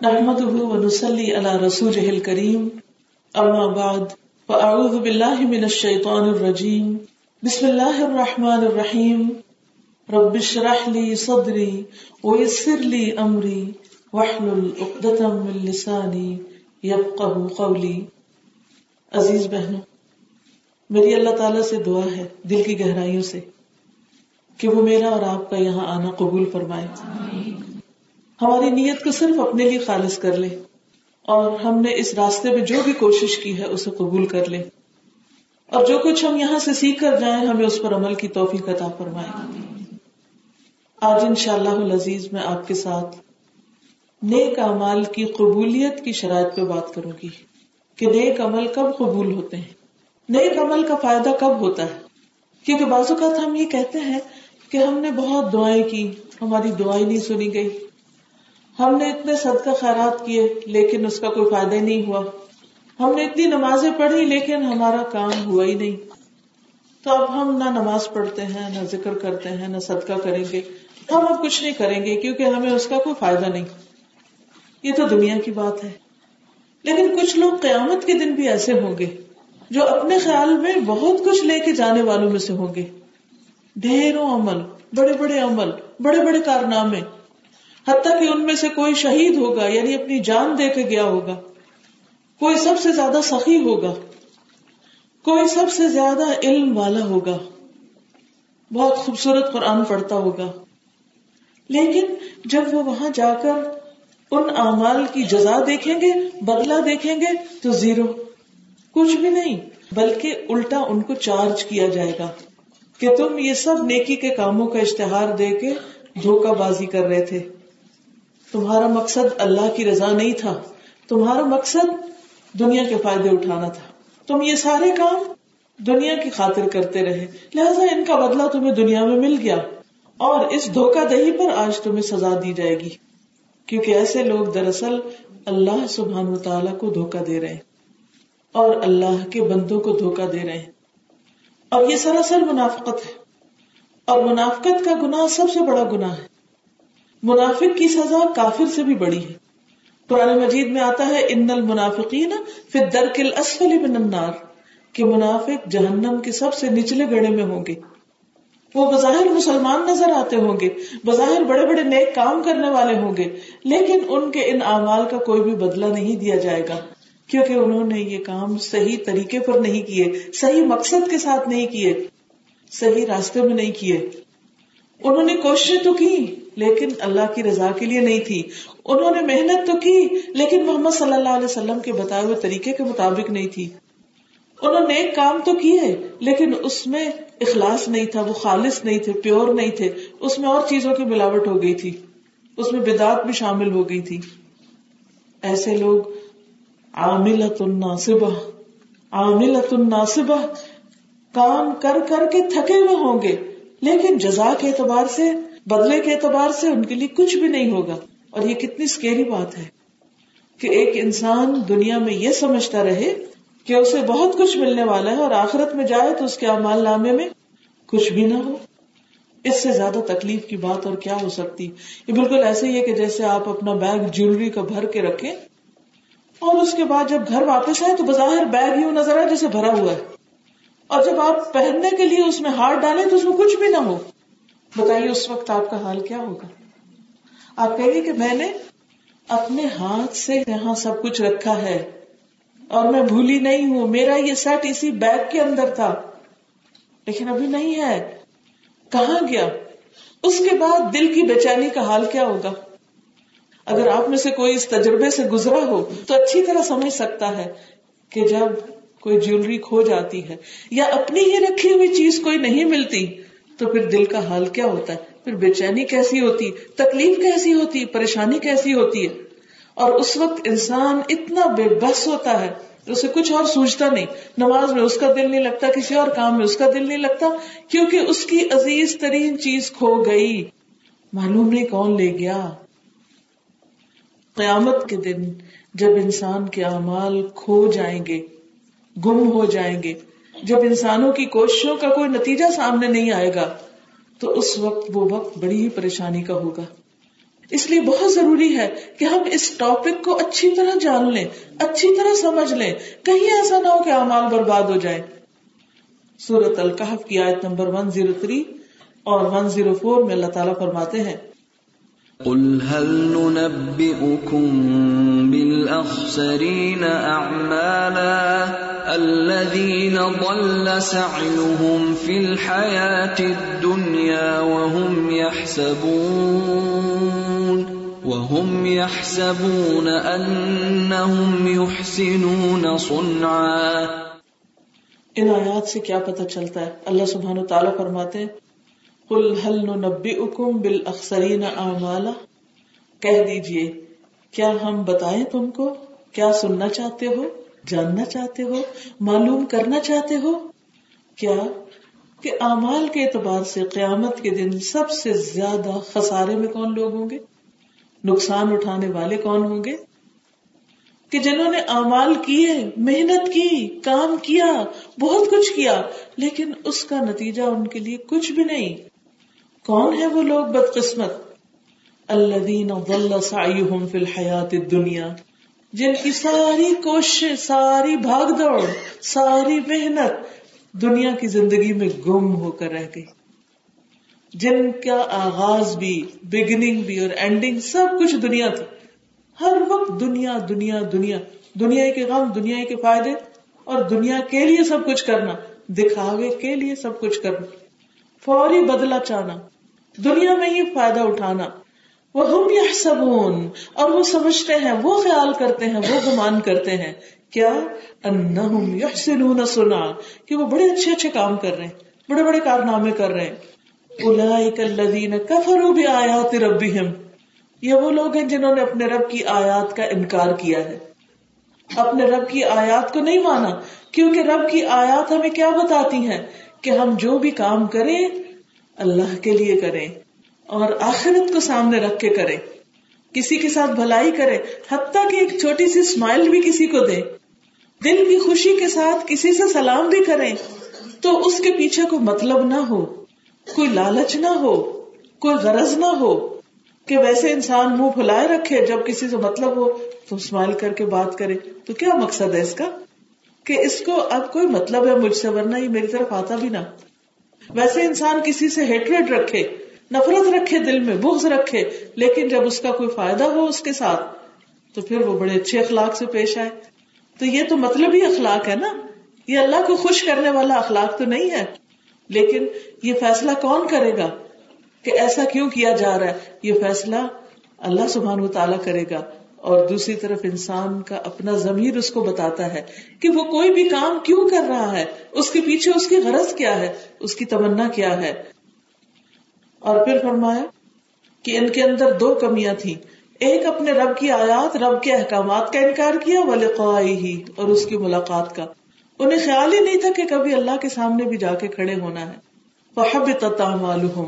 نحمده ونسلي على رسوله الكريم. اما بعد فاعوذ بالله من الشيطان الرجيم. بسم الله الرحمن الرحيم. رب اشرح لي صدري ويسر لي امري واحلل عقدة من لساني يفقهوا قولي. عزیز بہنوں، میری اللہ تعالیٰ سے دعا ہے دل کی گہرائیوں سے کہ وہ میرا اور آپ کا یہاں آنا قبول فرمائے۔ آمین ہماری نیت کو صرف اپنے لیے خالص کر لے اور ہم نے اس راستے میں جو بھی کوشش کی ہے اسے قبول کر لے۔ اور جو کچھ ہم یہاں سے سیکھ کر جائیں، ہمیں اس پر عمل کی توفیق عطا فرمائے۔ آج ان شاء اللہ میں آپ کے ساتھ نیک امال کی قبولیت کی شرائط پہ بات کروں گی کہ نیک عمل کب قبول ہوتے ہیں۔ نیک عمل کا فائدہ کب ہوتا ہے؟ کیونکہ بعض اوقات ہم یہ کہتے ہیں کہ ہم نے بہت دعائیں کی، ہماری دعائیں نہیں سنی گئی۔ ہم نے اتنے صدقہ خیرات کیے لیکن اس کا کوئی فائدہ نہیں ہوا۔ ہم نے اتنی نمازیں پڑھی لیکن ہمارا کام ہوا ہی نہیں۔ تو اب ہم نہ نماز پڑھتے ہیں، نہ ذکر کرتے ہیں، نہ صدقہ کریں گے۔ ہم اب کچھ نہیں کریں گے کیونکہ ہمیں اس کا کوئی فائدہ نہیں۔ یہ تو دنیا کی بات ہے۔ لیکن کچھ لوگ قیامت کے دن بھی ایسے ہوں گے جو اپنے خیال میں بہت کچھ لے کے جانے والوں میں سے ہوں گے۔ ڈھیروں عمل، بڑے بڑے عمل، بڑے بڑے کارنامے۔ حتیٰ کہ ان میں سے کوئی شہید ہوگا یعنی اپنی جان دے کے گیا ہوگا۔ کوئی سب سے زیادہ سخی ہوگا۔ کوئی سب سے زیادہ علم والا ہوگا۔ بہت خوبصورت قرآن پڑھتا ہوگا۔ لیکن جب وہ وہاں جا کر ان اعمال کی جزا دیکھیں گے، بدلہ دیکھیں گے، تو زیرو۔ کچھ بھی نہیں، بلکہ الٹا ان کو چارج کیا جائے گا کہ تم یہ سب نیکی کے کاموں کا اشتہار دے کے دھوکہ بازی کر رہے تھے۔ تمہارا مقصد اللہ کی رضا نہیں تھا، تمہارا مقصد دنیا کے فائدے اٹھانا تھا۔ تم یہ سارے کام دنیا کی خاطر کرتے رہے۔ لہذا ان کا بدلہ تمہیں دنیا میں مل گیا۔ اور اس دھوکہ دہی پر آج تمہیں سزا دی جائے گی۔ کیونکہ ایسے لوگ دراصل اللہ سبحان و تعالیٰ کو دھوکہ دے رہے ہیں۔ اور اللہ کے بندوں کو دھوکا دے رہے ہیں۔ اور یہ سراسر منافقت ہے۔ اور منافقت کا گناہ سب سے بڑا گناہ ہے۔ منافق کی سزا کافر سے بھی بڑی ہے۔ قرآن مجید میں آتا ہے، ان المنافقین فی الدرک الاسفل من النار کہ منافق جہنم کے سب سے نچلے گڑے میں ہوں گے۔ وہ بظاہر مسلمان نظر آتے ہوں گے، بظاہر بڑے بڑے نیک کام کرنے والے ہوں گے، لیکن ان کے ان اعمال کا کوئی بھی بدلہ نہیں دیا جائے گا۔ کیونکہ انہوں نے یہ کام صحیح طریقے پر نہیں کیے، صحیح مقصد کے ساتھ نہیں کیے، صحیح راستے میں نہیں کیے۔ انہوں نے کوششیں تو کی۔ لیکن اللہ کی رضا کے لیے نہیں تھی۔ انہوں نے محنت تو کی، لیکن محمد صلی اللہ علیہ وسلم کے بتائے ہوئے طریقے کے مطابق نہیں تھی۔ انہوں نے ایک کام تو کیے، لیکن اس میں اخلاص نہیں تھا، وہ خالص نہیں تھے، پیور نہیں تھے۔ اس میں اور چیزوں کی ملاوٹ ہو گئی تھی۔ اس میں بدعت بھی شامل ہو گئی تھی۔ ایسے لوگ عاملت الناصبہ عاملت الناصبہ کام کر کر کے تھکے ہوئے ہوں گے، لیکن جزا کے اعتبار سے بدلے کے اعتبار سے ان کے لیے کچھ بھی نہیں ہوگا۔ اور یہ کتنی سکیری بات ہے کہ ایک انسان دنیا میں یہ سمجھتا رہے کہ اسے بہت کچھ ملنے والا ہے اور آخرت میں جائے تو اس کے امال نامے میں کچھ بھی نہ ہو۔ اس سے زیادہ تکلیف کی بات اور کیا ہو سکتی؟ یہ بالکل ایسے ہی ہے کہ جیسے آپ اپنا بیگ جیولری کا بھر کے رکھیں اور اس کے بعد جب گھر واپس آئے تو بظاہر بیگ یوں نظر آئے جیسے بھرا ہوا ہے۔ اور جب آپ پہننے کے لیے اس میں ہاتھ ڈالیں تو اس میں کچھ بھی نہ ہو۔ بتائیے اس وقت آپ کا حال کیا ہوگا؟ آپ کہیں گے کہ میں نے اپنے ہاتھ سے یہاں سب کچھ رکھا ہے اور میں بھولی نہیں ہوں، میرا یہ سیٹ اسی بیگ کے اندر تھا۔ لیکن ابھی نہیں ہے۔ کہاں گیا؟ اس کے بعد دل کی بے چینی کا حال کیا ہوگا؟ اگر آپ میں سے کوئی اس تجربے سے گزرا ہو، تو اچھی طرح سمجھ سکتا ہے کہ جب کوئی جیولری کھو جاتی ہے یا اپنی ہی رکھی ہوئی چیز کوئی نہیں ملتی تو پھر دل کا حال کیا ہوتا ہے؟ پھر بے چینی کیسی ہوتی؟ تکلیف کیسی ہوتی؟ پریشانی کیسی ہوتی ہے؟ اور اس وقت انسان اتنا بے بس ہوتا ہے، اسے کچھ اور سوچتا نہیں۔ نماز میں اس کا دل نہیں لگتا، کسی اور کام میں اس کا دل نہیں لگتا، کیونکہ اس کی عزیز ترین چیز کھو گئی۔ معلوم نہیں کون لے گیا۔ قیامت کے دن جب انسان کے اعمال کھو جائیں گے، گم ہو جائیں گے۔ جب انسانوں کی کوششوں کا کوئی نتیجہ سامنے نہیں آئے گا، تو اس وقت وہ وقت بڑی ہی پریشانی کا ہوگا۔ اس لیے بہت ضروری ہے کہ ہم اس ٹاپک کو اچھی طرح جان لیں، اچھی طرح سمجھ لیں۔ کہیں ایسا نہ ہو کہ امال برباد ہو جائے سورت القحف کی آیت نمبر 103 اور 104 میں اللہ تعالیٰ فرماتے ہیں قل هل ننبئكم بالأخسرين أعمالا الذين ضل سعيهم في الحياة الدنيا وهم يحسبون وهم يحسبون أنهم يحسنون صنعا ان آیات سے کیا پتہ چلتا ہے؟ اللہ سبحانہ و تعالیٰ فرماتے ہیں قل هل ننبئكم بالاخسرین اعمالا کہہ دیجیے، کیا ہم بتائیں تم کو کیا سننا چاہتے ہو، جاننا چاہتے ہو، معلوم کرنا چاہتے ہو؟ کیا کہ اعمال کے اعتبار سے قیامت کے دن سب سے زیادہ خسارے میں کون لوگ ہوں گے؟ نقصان اٹھانے والے کون ہوں گے؟ کہ جنہوں نے اعمال کیے، محنت کی، کام کیا، بہت کچھ کیا، لیکن اس کا نتیجہ ان کے لیے کچھ بھی نہیں۔ کون ہے وہ لوگ بدقسمت؟ اللہ فی الحیات دنیا جن کی ساری کوشش ساری بھاگ دوڑ، ساری محنت دنیا کی زندگی میں گم ہو کر رہ گئی۔ جن کا آغاز بھی بگننگ بھی اور اینڈنگ سب کچھ دنیا تھی۔ ہر وقت دنیا دنیا دنیا دنیا کے غم، دنیا کے فائدے اور دنیا کے لیے سب کچھ کرنا، دکھاوے کے لیے سب کچھ کرنا، فوری بدلا چاہنا۔ دنیا میں ہی فائدہ اٹھانا۔ وہ ہم یہ اور وہ سمجھتے ہیں، وہ خیال کرتے ہیں، وہ گمان کرتے ہیں۔ کیا؟ انہم یحسنون سنا کہ وہ بڑے اچھے اچھے کام کر رہے ہیں، بڑے بڑے کارنامے کر رہے ہیں۔ اولئک الذین کفروا بآیات ربہم یہ وہ لوگ ہیں جنہوں نے اپنے رب کی آیات کا انکار کیا ہے۔ اپنے رب کی آیات کو نہیں مانا، کیونکہ رب کی آیات ہمیں کیا بتاتی ہیں؟ کہ ہم جو بھی کام کریں اللہ کے لیے کریں اور آخرت کو سامنے رکھ کے کریں۔ کسی کے ساتھ بھلائی کرے حتیٰ کہ ایک چھوٹی سی اسمائل بھی کسی کو دے دل کی خوشی کے ساتھ کسی سے سلام بھی کریں۔ تو اس کے پیچھے کوئی مطلب نہ ہو، کوئی لالچ نہ ہو، کوئی غرض نہ ہو کہ ویسے انسان منہ پھلائے رکھے، جب کسی سے مطلب ہو تو اسمائل کر کے بات کرے۔ تو کیا مقصد ہے اس کا؟ کہ اس کو اب کوئی مطلب ہے مجھ سے، ورنہ یہ میری طرف آتا بھی نہ۔ ویسے انسان کسی سے ہیٹریڈ رکھے، نفرت رکھے دل میں، بغض رکھے، لیکن جب اس کا کوئی فائدہ ہو اس کے ساتھ، تو پھر وہ بڑے اچھے اخلاق سے پیش آئے۔ تو یہ تو مطلب ہی اخلاق ہے نا۔ یہ اللہ کو خوش کرنے والا اخلاق تو نہیں ہے۔ لیکن یہ فیصلہ کون کرے گا کہ ایسا کیوں کیا جا رہا ہے؟ یہ فیصلہ اللہ سبحان و تعالیٰ کرے گا۔ اور دوسری طرف انسان کا اپنا ضمیر اس کو بتاتا ہے کہ وہ کوئی بھی کام کیوں کر رہا ہے؟ اس کے پیچھے اس کی غرض کیا ہے؟ اس کی تمنا کیا ہے؟ اور پھر فرمایا کہ ان کے اندر دو کمیاں تھیں۔ ایک اپنے رب کی آیات، رب کے احکامات کا انکار کیا ولقائی ہی، اور اس کی ملاقات کا۔ انہیں خیال ہی نہیں تھا کہ کبھی اللہ کے سامنے بھی جا کے کھڑے ہونا ہے۔ وہ معلوم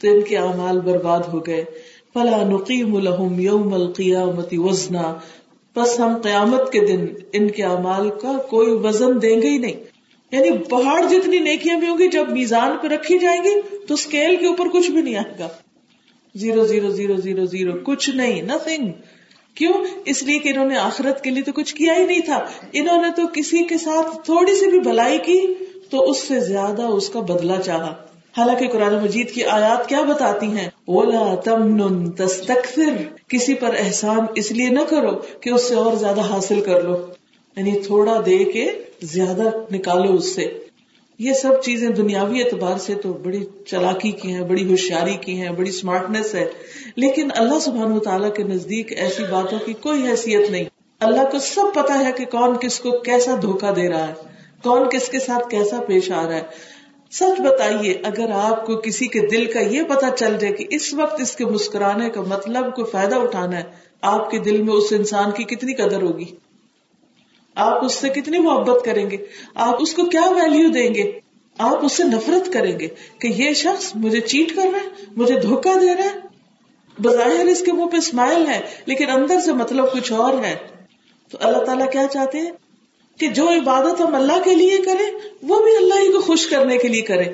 تو ان کے اعمال برباد ہو گئے۔ فلا نقیم لهم یوم القیامت وزنا، بس ہم قیامت کے دن ان کے اعمال کا کوئی وزن دیں گے ہی نہیں۔ یعنی پہاڑ جتنی نیکیاں بھی ہوں گی، جب میزان پہ رکھی جائیں گی، تو اسکیل کے اوپر کچھ بھی نہیں آئے گا۔ Zero zero zero zero zero, کچھ نہیں نتھنگ کیوں؟ اس لیے کہ انہوں نے آخرت کے لیے تو کچھ کیا ہی نہیں تھا۔ انہوں نے تو کسی کے ساتھ تھوڑی سی بھی بھلائی کی، تو اس سے زیادہ اس کا بدلا چاہا۔ حالانکہ قرآن مجید کی آیات کیا بتاتی ہیں؟ اولا تمن تستکثر کسی پر احسان اس لیے نہ کرو کہ اس سے اور زیادہ حاصل کر لو۔ یعنی تھوڑا دے کے زیادہ نکالو اس سے۔ یہ سب چیزیں دنیاوی اعتبار سے تو بڑی چلاکی کی ہیں، بڑی ہوشیاری کی ہیں، بڑی اسمارٹنیس ہے۔ لیکن اللہ سبحان و تعالیٰ کے نزدیک ایسی باتوں کی کوئی حیثیت نہیں۔ اللہ کو سب پتا ہے کہ کون کس کو کیسا دھوکا دے رہا ہے، کون کس کے ساتھ کیسا پیش آ رہا ہے۔ سچ بتائیے، اگر آپ کو کسی کے دل کا یہ پتا چل جائے کہ اس وقت اس کے مسکرانے کا مطلب کوئی فائدہ اٹھانا ہے، آپ کے دل میں اس انسان کی کتنی قدر ہوگی؟ آپ اس سے کتنی محبت کریں گے؟ آپ اس کو کیا ویلو دیں گے؟ آپ اس سے نفرت کریں گے کہ یہ شخص مجھے چیٹ کر رہا ہے، مجھے دھوکا دے رہا ہے۔ بظاہر اس کے منہ پہ اسمائل ہے، لیکن اندر سے مطلب کچھ اور ہے۔ تو اللہ تعالیٰ کیا چاہتے ہیں؟ کہ جو عبادت ہم اللہ کے لیے کریں، وہ بھی اللہ ہی کو خوش کرنے کے لیے کرے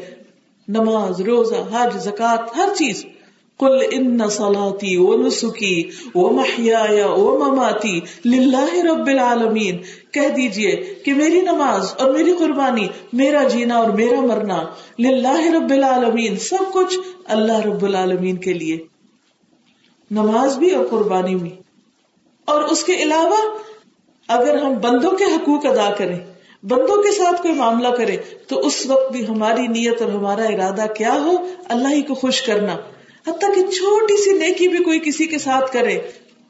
نماز، روزہ، حج زکات ہر چیز۔ کل ان سلاتی و نسخی و محیا و مماتی لاہ رب العالمین کہہ دیجیے کہ میری نماز اور میری قربانی، میرا جینا اور میرا مرنا للہ رب العالمین سب کچھ اللہ رب العالمین کے لیے۔ نماز بھی اور قربانی بھی۔ اور اس کے علاوہ اگر ہم بندوں کے حقوق ادا کریں، بندوں کے ساتھ کوئی معاملہ کرے تو اس وقت بھی ہماری نیت اور ہمارا ارادہ کیا ہو؟ اللہ ہی کو خوش کرنا۔ حتیٰ کہ چھوٹی سی نیکی بھی کوئی کسی کے ساتھ کرے،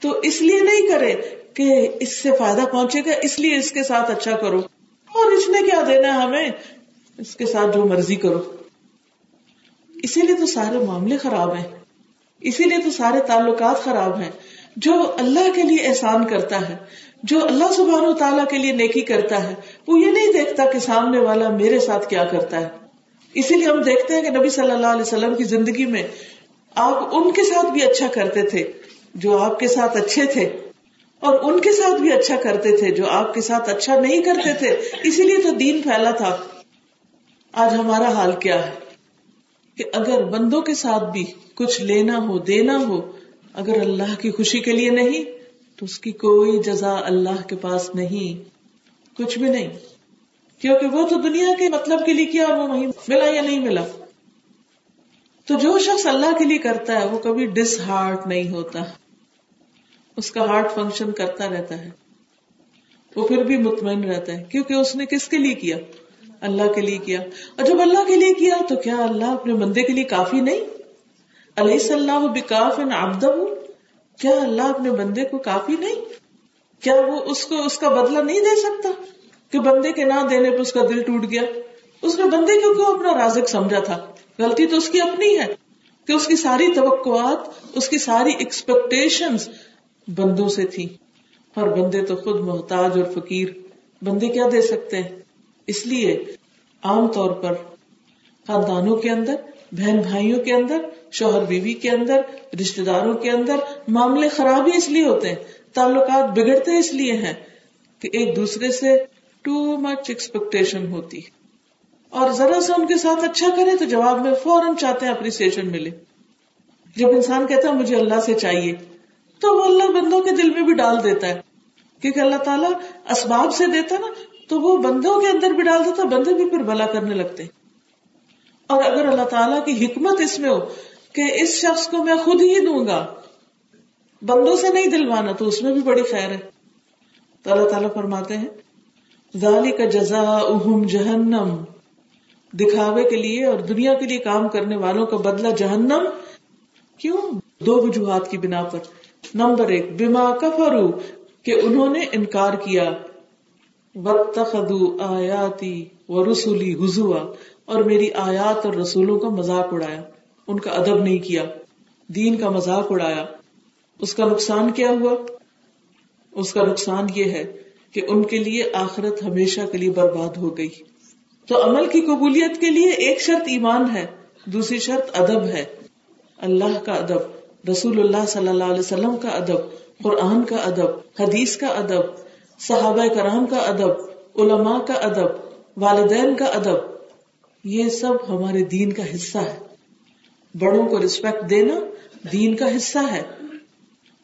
تو اس لیے نہیں کرے کہ اس سے فائدہ پہنچے گا، اس لیے اس کے ساتھ اچھا کرو۔ اور اس نے کیا دینا ہے ہمیں؟ اس کے ساتھ جو مرضی کرو۔ اسی لیے تو سارے معاملے خراب ہیں۔ اسی لیے تو سارے تعلقات خراب ہیں۔ جو اللہ کے لیے احسان کرتا ہے۔ جو اللہ سبحانہ و تعالیٰ کے لیے نیکی کرتا ہے، وہ یہ نہیں دیکھتا کہ سامنے والا میرے ساتھ کیا کرتا ہے۔ اسی لیے ہم دیکھتے ہیں کہ نبی صلی اللہ علیہ وسلم کی زندگی میں آپ ان کے ساتھ بھی اچھا کرتے تھے، جو آپ کے ساتھ اچھے تھے۔ اور ان کے ساتھ بھی اچھا کرتے تھے، جو آپ کے ساتھ اچھا نہیں کرتے تھے۔ اسی لیے تو دین پھیلا تھا۔ آج ہمارا حال کیا ہے؟ کہ اگر بندوں کے ساتھ بھی کچھ لینا ہو، دینا ہو، اگر اللہ کی خوشی کے لیے نہیں تو اس کی کوئی جزا اللہ کے پاس نہیں، کچھ بھی نہیں۔ کیونکہ وہ تو دنیا کے مطلب کے لیے کیا اور وہ وہیں ملا یا نہیں ملا۔ تو جو شخص اللہ کے لیے کرتا ہے، وہ کبھی ڈس ہارٹ نہیں ہوتا۔ اس کا ہارٹ فنکشن کرتا رہتا ہے۔ وہ پھر بھی مطمئن رہتا ہے۔ کیونکہ اس نے کس کے لیے کیا؟ اللہ کے لیے کیا۔ اور جب اللہ کے لیے کیا، تو کیا اللہ اپنے بندے کے لیے کافی نہیں؟ علیہ صلاح بکاف آبد کیا اللہ اپنے بندے کو کافی نہیں؟ کیا وہ اس کو اس کا بدلہ نہیں دے سکتا کہ بندے کے نہ دینے پہ اس کا دل ٹوٹ گیا؟ اس نے بندے کو کیوں اپنا رازق سمجھا تھا؟ غلطی تو اس کی اپنی ہے کہ اس کی ساری توقعات، اس کی ساری ایکسپیکٹیشن بندوں سے تھی اور بندے تو خود محتاج اور فقیر۔ بندے کیا دے سکتے ہیں؟ اس لیے عام طور پر خاندانوں کے اندر، بہن بھائیوں کے اندر شوہر بیوی کے اندر رشتے داروں کے اندر معاملے خراب ہی اس لیے ہوتے ہیں، تعلقات بگڑتے اس لیے ہیں کہ ایک دوسرے سے ٹو مچ ایکسپیکٹیشن ہوتی اور ذرا سے ان کے ساتھ اچھا کرے تو جواب میں فوراً چاہتے ہیں اپریسیشن ملے۔ جب انسان کہتا ہے مجھے اللہ سے چاہیے، تو وہ اللہ بندوں کے دل میں بھی ڈال دیتا ہے۔ کیونکہ اللہ تعالیٰ اسباب سے دیتا نا، تو وہ بندوں کے اندر بھی ڈال دیتا، بندے بھی پھر بلا کرنے لگتے۔ اور اگر اللہ تعالیٰ کی حکمت اس میں ہو کہ اس شخص کو میں خود ہی دوں گا۔ بندوں سے نہیں دلوانا تو اس میں بھی بڑی خیر ہے۔ تو اللہ تعالیٰ فرماتے ہیں ذالی کا جزا جہنم۔ دکھاوے کے لیے اور دنیا کے لیے کام کرنے والوں کا بدلہ جہنم۔ کیوں؟ دو وجوہات کی بنا پر۔ نمبر ایک بیما کفرو کہ انہوں نے انکار کیا۔ وقت آیاتی و رسولی حضوا اور میری آیات اور رسولوں کا مذاق اڑایا۔ ان کا ادب نہیں کیا، دین کا مذاق اڑایا۔ اس کا نقصان کیا ہوا؟ اس کا نقصان یہ ہے کہ ان کے لیے آخرت ہمیشہ کے لیے برباد ہو گئی۔ تو عمل کی قبولیت کے لیے ایک شرط ایمان ہے، دوسری شرط ادب ہے۔ اللہ کا ادب، رسول اللہ صلی اللہ علیہ وسلم کا ادب، قرآن کا ادب، حدیث کا ادب، صحابہ کرام کا ادب، علماء کا ادب، والدین کا ادب، یہ سب ہمارے دین کا حصہ ہے۔ بڑوں کو ریسپیکٹ دینا دین کا حصہ ہے۔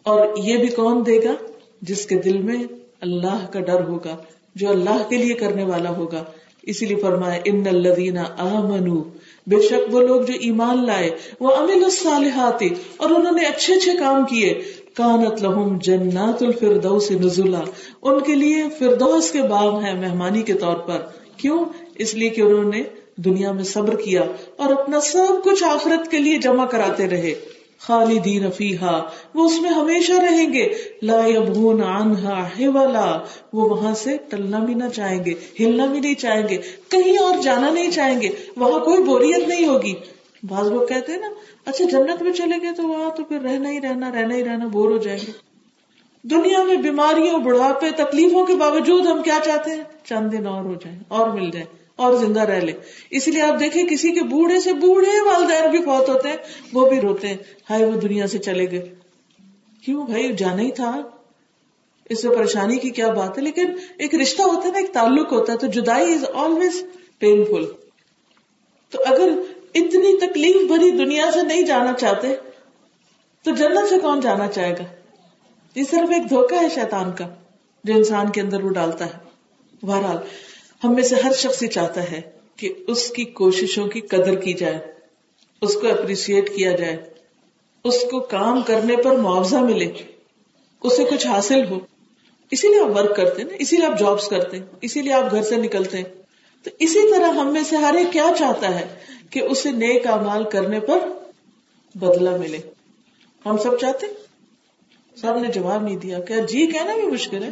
اور یہ بھی کون دے گا؟ جس کے دل میں اللہ کا ڈر ہوگا، جو اللہ کے لیے کرنے والا ہوگا۔ اسی لیے فرمایا، ان الذین آمنو بے شک وہ لوگ جو ایمان لائے، وہ امل الصالحات، اور انہوں نے اچھے اچھے کام کیے۔ کانت لہم جنات الفردوس نزلا۔ ان کے لیے فردوس کے باغ ہیں مہمانی کے طور پر۔ کیوں؟ اس لیے کہ انہوں نے دنیا میں صبر کیا اور اپنا سب کچھ آخرت کے لیے جمع کراتے رہے۔ خالدین فیہا، وہ اس میں ہمیشہ رہیں گے۔ لا یبغون عنہا حولا، وہ وہاں سے ٹلنا بھی نہ چاہیں گے، ہلنا بھی نہیں چاہیں گے، کہیں اور جانا نہیں چاہیں گے، وہاں کوئی بوریت نہیں ہوگی۔ بعض لوگ کہتے ہیں نا اچھا جنت میں چلے گئے تو وہاں تو پھر رہنا ہی رہنا رہنا ہی رہنا، بور ہو جائیں گے۔ دنیا میں بیماریوں، بڑھاپے، تکلیفوں کے باوجود ہم کیا چاہتے ہیں؟ چند دن اور ہو جائیں، اور مل جائیں۔ اور زندہ رہ لے۔ اسی لیے آپ دیکھیں کسی کے بوڑھے سے بوڑھے والدین بھی بہت ہوتے ہیں، وہ بھی روتے ہیں۔ ہائے، وہ دنیا سے چلے گئے۔ کیوں بھائی؟ جانا ہی تھا۔ اس میں پریشانی کی کیا بات ہے؟ لیکن ایک رشتہ ہوتا ہے نا، ایک تعلق ہوتا ہے۔ تو جدائی از آلویز پینفل تو اگر اتنی تکلیف بھری دنیا سے نہیں جانا چاہتے، تو جنت سے کون جانا چاہے گا؟ یہ صرف ایک دھوکا ہے شیطان کا، جو انسان کے اندر وہ ڈالتا ہے۔ بہرحال ہم میں سے ہر شخص یہ چاہتا ہے کہ اس کی کوششوں کی قدر کی جائے، اس کو اپریشیٹ کیا جائے، اس کو کام کرنے پر معاوضہ ملے، اسے کچھ حاصل ہو۔ اسی لیے آپ ورک کرتے ہیں اسی لیے آپ جابس کرتے ہیں، اسی لیے آپ گھر سے نکلتے ہیں۔ تو اسی طرح ہم میں سے ہر ایک کیا چاہتا ہے کہ اسے نیک امال کرنے پر بدلہ ملے۔ ہم سب چاہتے سب نے جواب نہیں دیا۔ کیا جی کہنا بھی مشکل ہے؟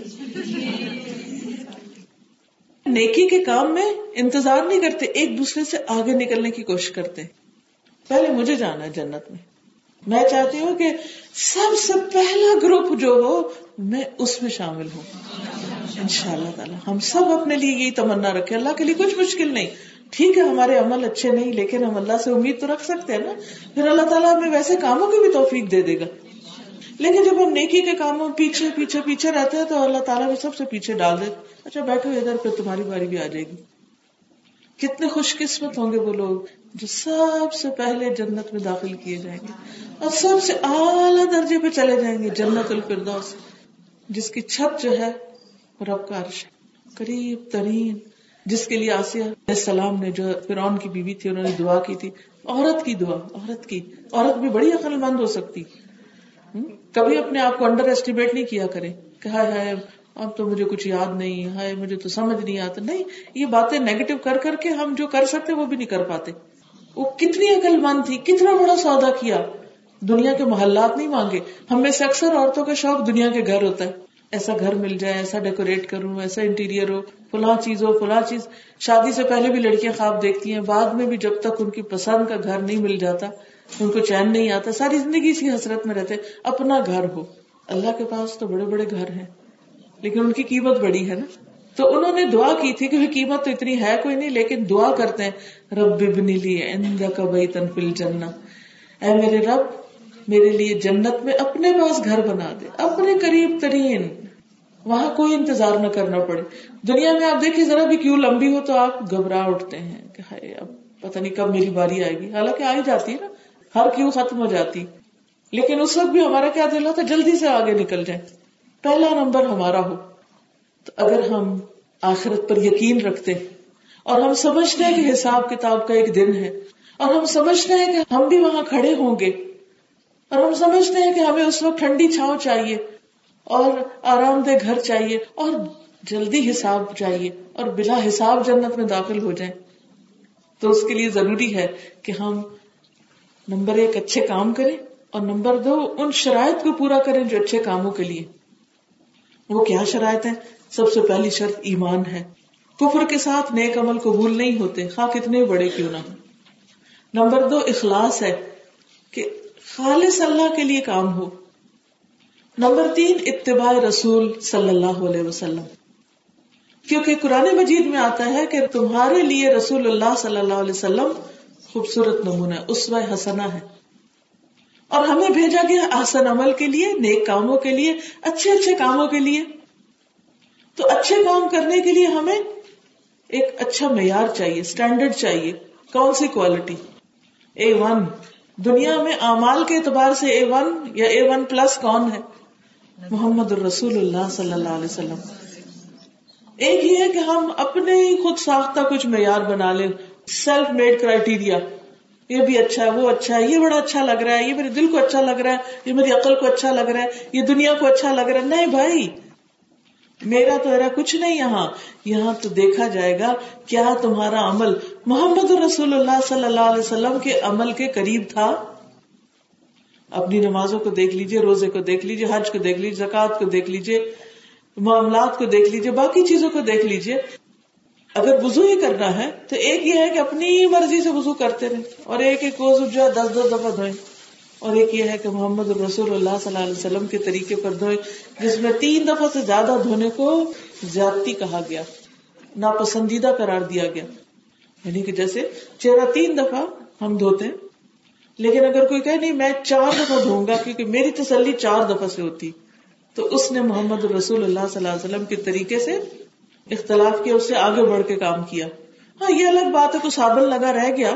نیکی کے کام میں انتظار نہیں کرتے، ایک دوسرے سے آگے نکلنے کی کوشش کرتے۔ پہلے مجھے جانا ہے جنت میں۔ میں چاہتی ہوں کہ سب سے پہلا گروپ جو ہو، میں اس میں شامل ہوں۔ ان شاء اللہ تعالیٰ، ہم سب اپنے لیے یہی تمنا رکھے اللہ کے لیے کچھ مشکل نہیں۔ ٹھیک ہے، ہمارے عمل اچھے نہیں، لیکن ہم اللہ سے امید تو رکھ سکتے ہیں نا۔ پھر اللہ تعالیٰ ہمیں ویسے کاموں کی بھی توفیق دے دے گا۔ لیکن جب ہم نیکی کے کاموں پیچھے پیچھے پیچھے رہتے ہیں تو اللہ تعالیٰ بھی سب سے پیچھے ڈال دے اچھا بیٹھو ادھر، پھر تمہاری باری بھی آ جائے گی۔ کتنے خوش قسمت ہوں گے وہ لوگ جو سب سے پہلے جنت میں داخل کیے جائیں گے اور سب سے اعلیٰ درجے پہ چلے جائیں گے جنت الفردوس، جس کی چھت جو ہے رب کا عرش قریب ترین، جس کے لیے آسیہ السلام نے جو فرعون کی بیوی تھی، انہوں نے دعا کی تھی۔ عورت کی دعا، عورت کی۔ عورت بھی بڑی عقل مند ہو سکتی۔ کبھی اپنے آپ کو انڈر اسٹیمیٹ نہیں کیا کرے کہ ہائے ہائے، اب تو مجھے کچھ یاد نہیں، ہائے مجھے تو سمجھ نہیں آتا۔ نہیں، یہ باتیں نیگیٹو کر کر کے ہم جو کر سکتے وہ بھی نہیں کر پاتے۔ وہ کتنی عقل مند تھی، کتنا بڑا سودا کیا۔ دنیا کے محلات نہیں مانگے۔ ہم میں سے اکثر عورتوں کا شوق دنیا کے گھر ہوتا ہے۔ ایسا گھر مل جائے، ایسا ڈیکوریٹ کروں، ایسا انٹیریئر ہو، فلاں چیز ہو، فلاں چیز۔ شادی سے پہلے بھی لڑکیاں خواب دیکھتی ہیں، بعد میں بھی جب تک ان کی پسند کا گھر نہیں مل جاتا ان کو چین نہیں آتا، ساری زندگی اسی حسرت میں رہتے، اپنا گھر ہو۔ اللہ کے پاس تو بڑے بڑے گھر ہیں، لیکن ان کی قیمت بڑی ہے نا۔ تو انہوں نے دعا کی تھی کہ قیمت تو اتنی ہے، کوئی نہیں، لیکن دعا کرتے ہیں، رب ببنی لیے کا بھائی تنفل جنہ اے میرے رب، میرے لیے جنت میں اپنے پاس گھر بنا دے، اپنے قریب ترین۔ وہاں کوئی انتظار نہ کرنا پڑے۔ دنیا میں آپ دیکھیے ذرا بھی کیوں لمبی ہو تو آپ گھبرا اٹھتے ہیں کہ ہائے، اب پتہ نہیں کب میری باری آئے گی۔ حالانکہ آ ہی جاتی ہے نا۔ ہر کیوں ختم ہو جاتی؟ لیکن اس وقت بھی ہمارا کیا دل ہوتا جلدی سے آگے نکل جائے پہلا نمبر ہمارا ہو۔ تو اگر ہم آخرت پر یقین رکھتے اور ہم سمجھتے ہیں کہ حساب کتاب کا ایک دن ہے اور ہم سمجھتے ہیں کہ ہم بھی وہاں کھڑے ہوں گے اور ہم سمجھتے ہیں کہ ہمیں اس وقت ٹھنڈی چھاؤں چاہیے اور آرام دہ گھر چاہیے اور جلدی حساب چاہیے اور بلا حساب جنت میں داخل ہو جائیں۔ تو اس کے لیے ضروری ہے کہ ہم نمبر ایک اچھے کام کریں اور نمبر دو ان شرائط کو پورا کریں جو اچھے کاموں کے لیے۔ وہ کیا شرائط ہے سب سے پہلی شرط ایمان ہے۔ کفر کے ساتھ نیک عمل قبول نہیں ہوتے۔ خواہ کتنے بڑے کیوں نہ نمبر دو اخلاص ہے کہ خالص اللہ کے لیے کام ہو۔ نمبر تین اتباع رسول صلی اللہ علیہ وسلم۔ کیونکہ قرآن مجید میں آتا ہے کہ تمہارے لیے رسول اللہ صلی اللہ علیہ وسلم خوبصورت نمونہ، اسوہ حسنا ہے۔ اور ہمیں بھیجا گیا آسن عمل کے لیے، نیک کاموں کے لیے، اچھے اچھے کاموں کے لیے۔ تو اچھے کام کرنے کے لیے ہمیں ایک اچھا معیار چاہیے اسٹینڈرڈ چاہیے۔ کون سی کوالٹی اے ون دنیا میں امال کے اعتبار سے اے ون یا اے ون پلس کون ہے؟ محمد الرسول اللہ صلی اللہ علیہ وسلم۔ ایک یہ ہے کہ ہم اپنے ہی خود ساختہ کچھ معیار بنا لیں۔ سیلف میڈ کرائٹیریا یہ بھی اچھا ہے، وہ اچھا ہے، یہ بڑا اچھا لگ رہا ہے، یہ میرے دل کو اچھا لگ رہا ہے، یہ میری عقل کو اچھا لگ رہا ہے، یہ دنیا کو اچھا لگ رہا ہے۔ نہیں بھائی، میرا تو ایرا کچھ نہیں یہاں۔ یہاں تو دیکھا جائے گا کیا تمہارا عمل محمد رسول اللہ صلی اللہ علیہ وسلم کے عمل کے قریب تھا۔ اپنی نمازوں کو دیکھ لیجیے روزے کو دیکھ لیجیے حج کو دیکھ لیجیے زکات کو دیکھ لیجیے معاملات کو دیکھ لیجیے باقی چیزوں کو دیکھ لیجیے اگر وزو ہی کرنا ہے تو ایک یہ ہے کہ اپنی مرضی سے وزو کرتے رہے اور ایک ایک روز جو ہے دس دس دفعہ دھوئے اور ایک یہ ہے کہ محمد الرسول اللہ صلی اللہ علیہ وسلم کے طریقے پر دھوئے جس میں تین دفعہ سے زیادہ دھونے کو زیادتی کہا گیا، ناپسندیدہ قرار دیا گیا۔ یعنی کہ جیسے چہرہ تین دفعہ ہم دھوتے ہیں، لیکن اگر کوئی کہ نہیں میں چار دفعہ دھوں گا کیونکہ میری تسلی چار دفعہ سے ہوتی، تو اس نے محمد رسول اللہ صلی اللہ علیہ وسلم کے طریقے سے اختلاف کیا، اس سے آگے بڑھ کے کام کیا۔ ہاں یہ الگ بات ہے کو صابن لگا رہ گیا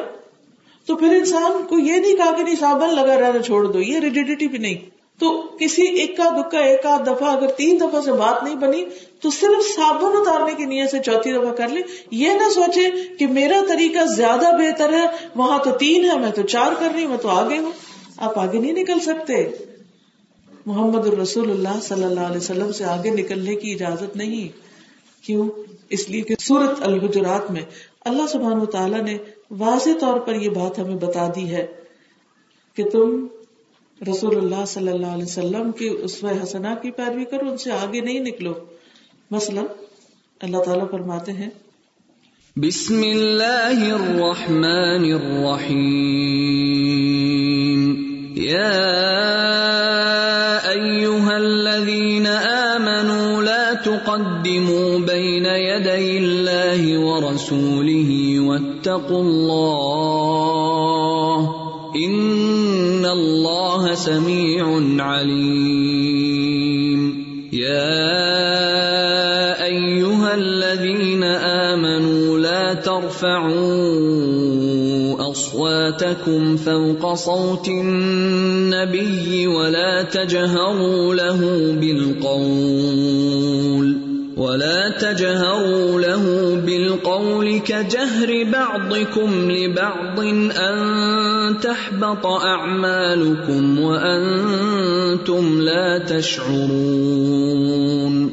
تو پھر انسان کو یہ نہیں کہا کہ نہیں، صابن لگا رہنا چھوڑ دو، یہ ریجیڈیٹی بھی نہیں۔ تو کسی ایک دکا ایک آدھ دفعہ اگر تین دفعہ سے بات نہیں بنی تو صرف صابن اتارنے کی نیت سے چوتھی دفعہ کر لے۔ یہ نہ سوچے کہ میرا طریقہ زیادہ بہتر ہے، وہاں تو تین ہے، میں تو چار کر رہی ہوں، میں تو آگے ہوں۔ آپ آگے نہیں نکل سکتے۔ محمد الرسول اللہ صلی اللہ علیہ وسلم سے آگے نکلنے کی اجازت نہیں۔ کیوں؟ اس لیے کہ سورت الحجرات میں اللہ سبحان تعالیٰ نے واضح طور پر یہ بات ہمیں بتا دی ہے کہ تم رسول اللہ صلی اللہ علیہ وسلم کی اس حسنا کی پیروی کرو، ان سے آگے نہیں نکلو۔ مثلا اللہ تعالیٰ فرماتے ہیں، بسم اللہ الرحمن الرحیم۔ یا اللہ ورسولہ واتقوا اللہ ان اللہ سمیع علیم یا ایوہا الذین آمنوا لا ترفعوا اصواتکم فوق صوت النبی ولا تجهروا له بالقول ولا تجهروا بالقول كجهر بعضكم لبعض ان تحبط اعمالكم وانتم لا تشعرون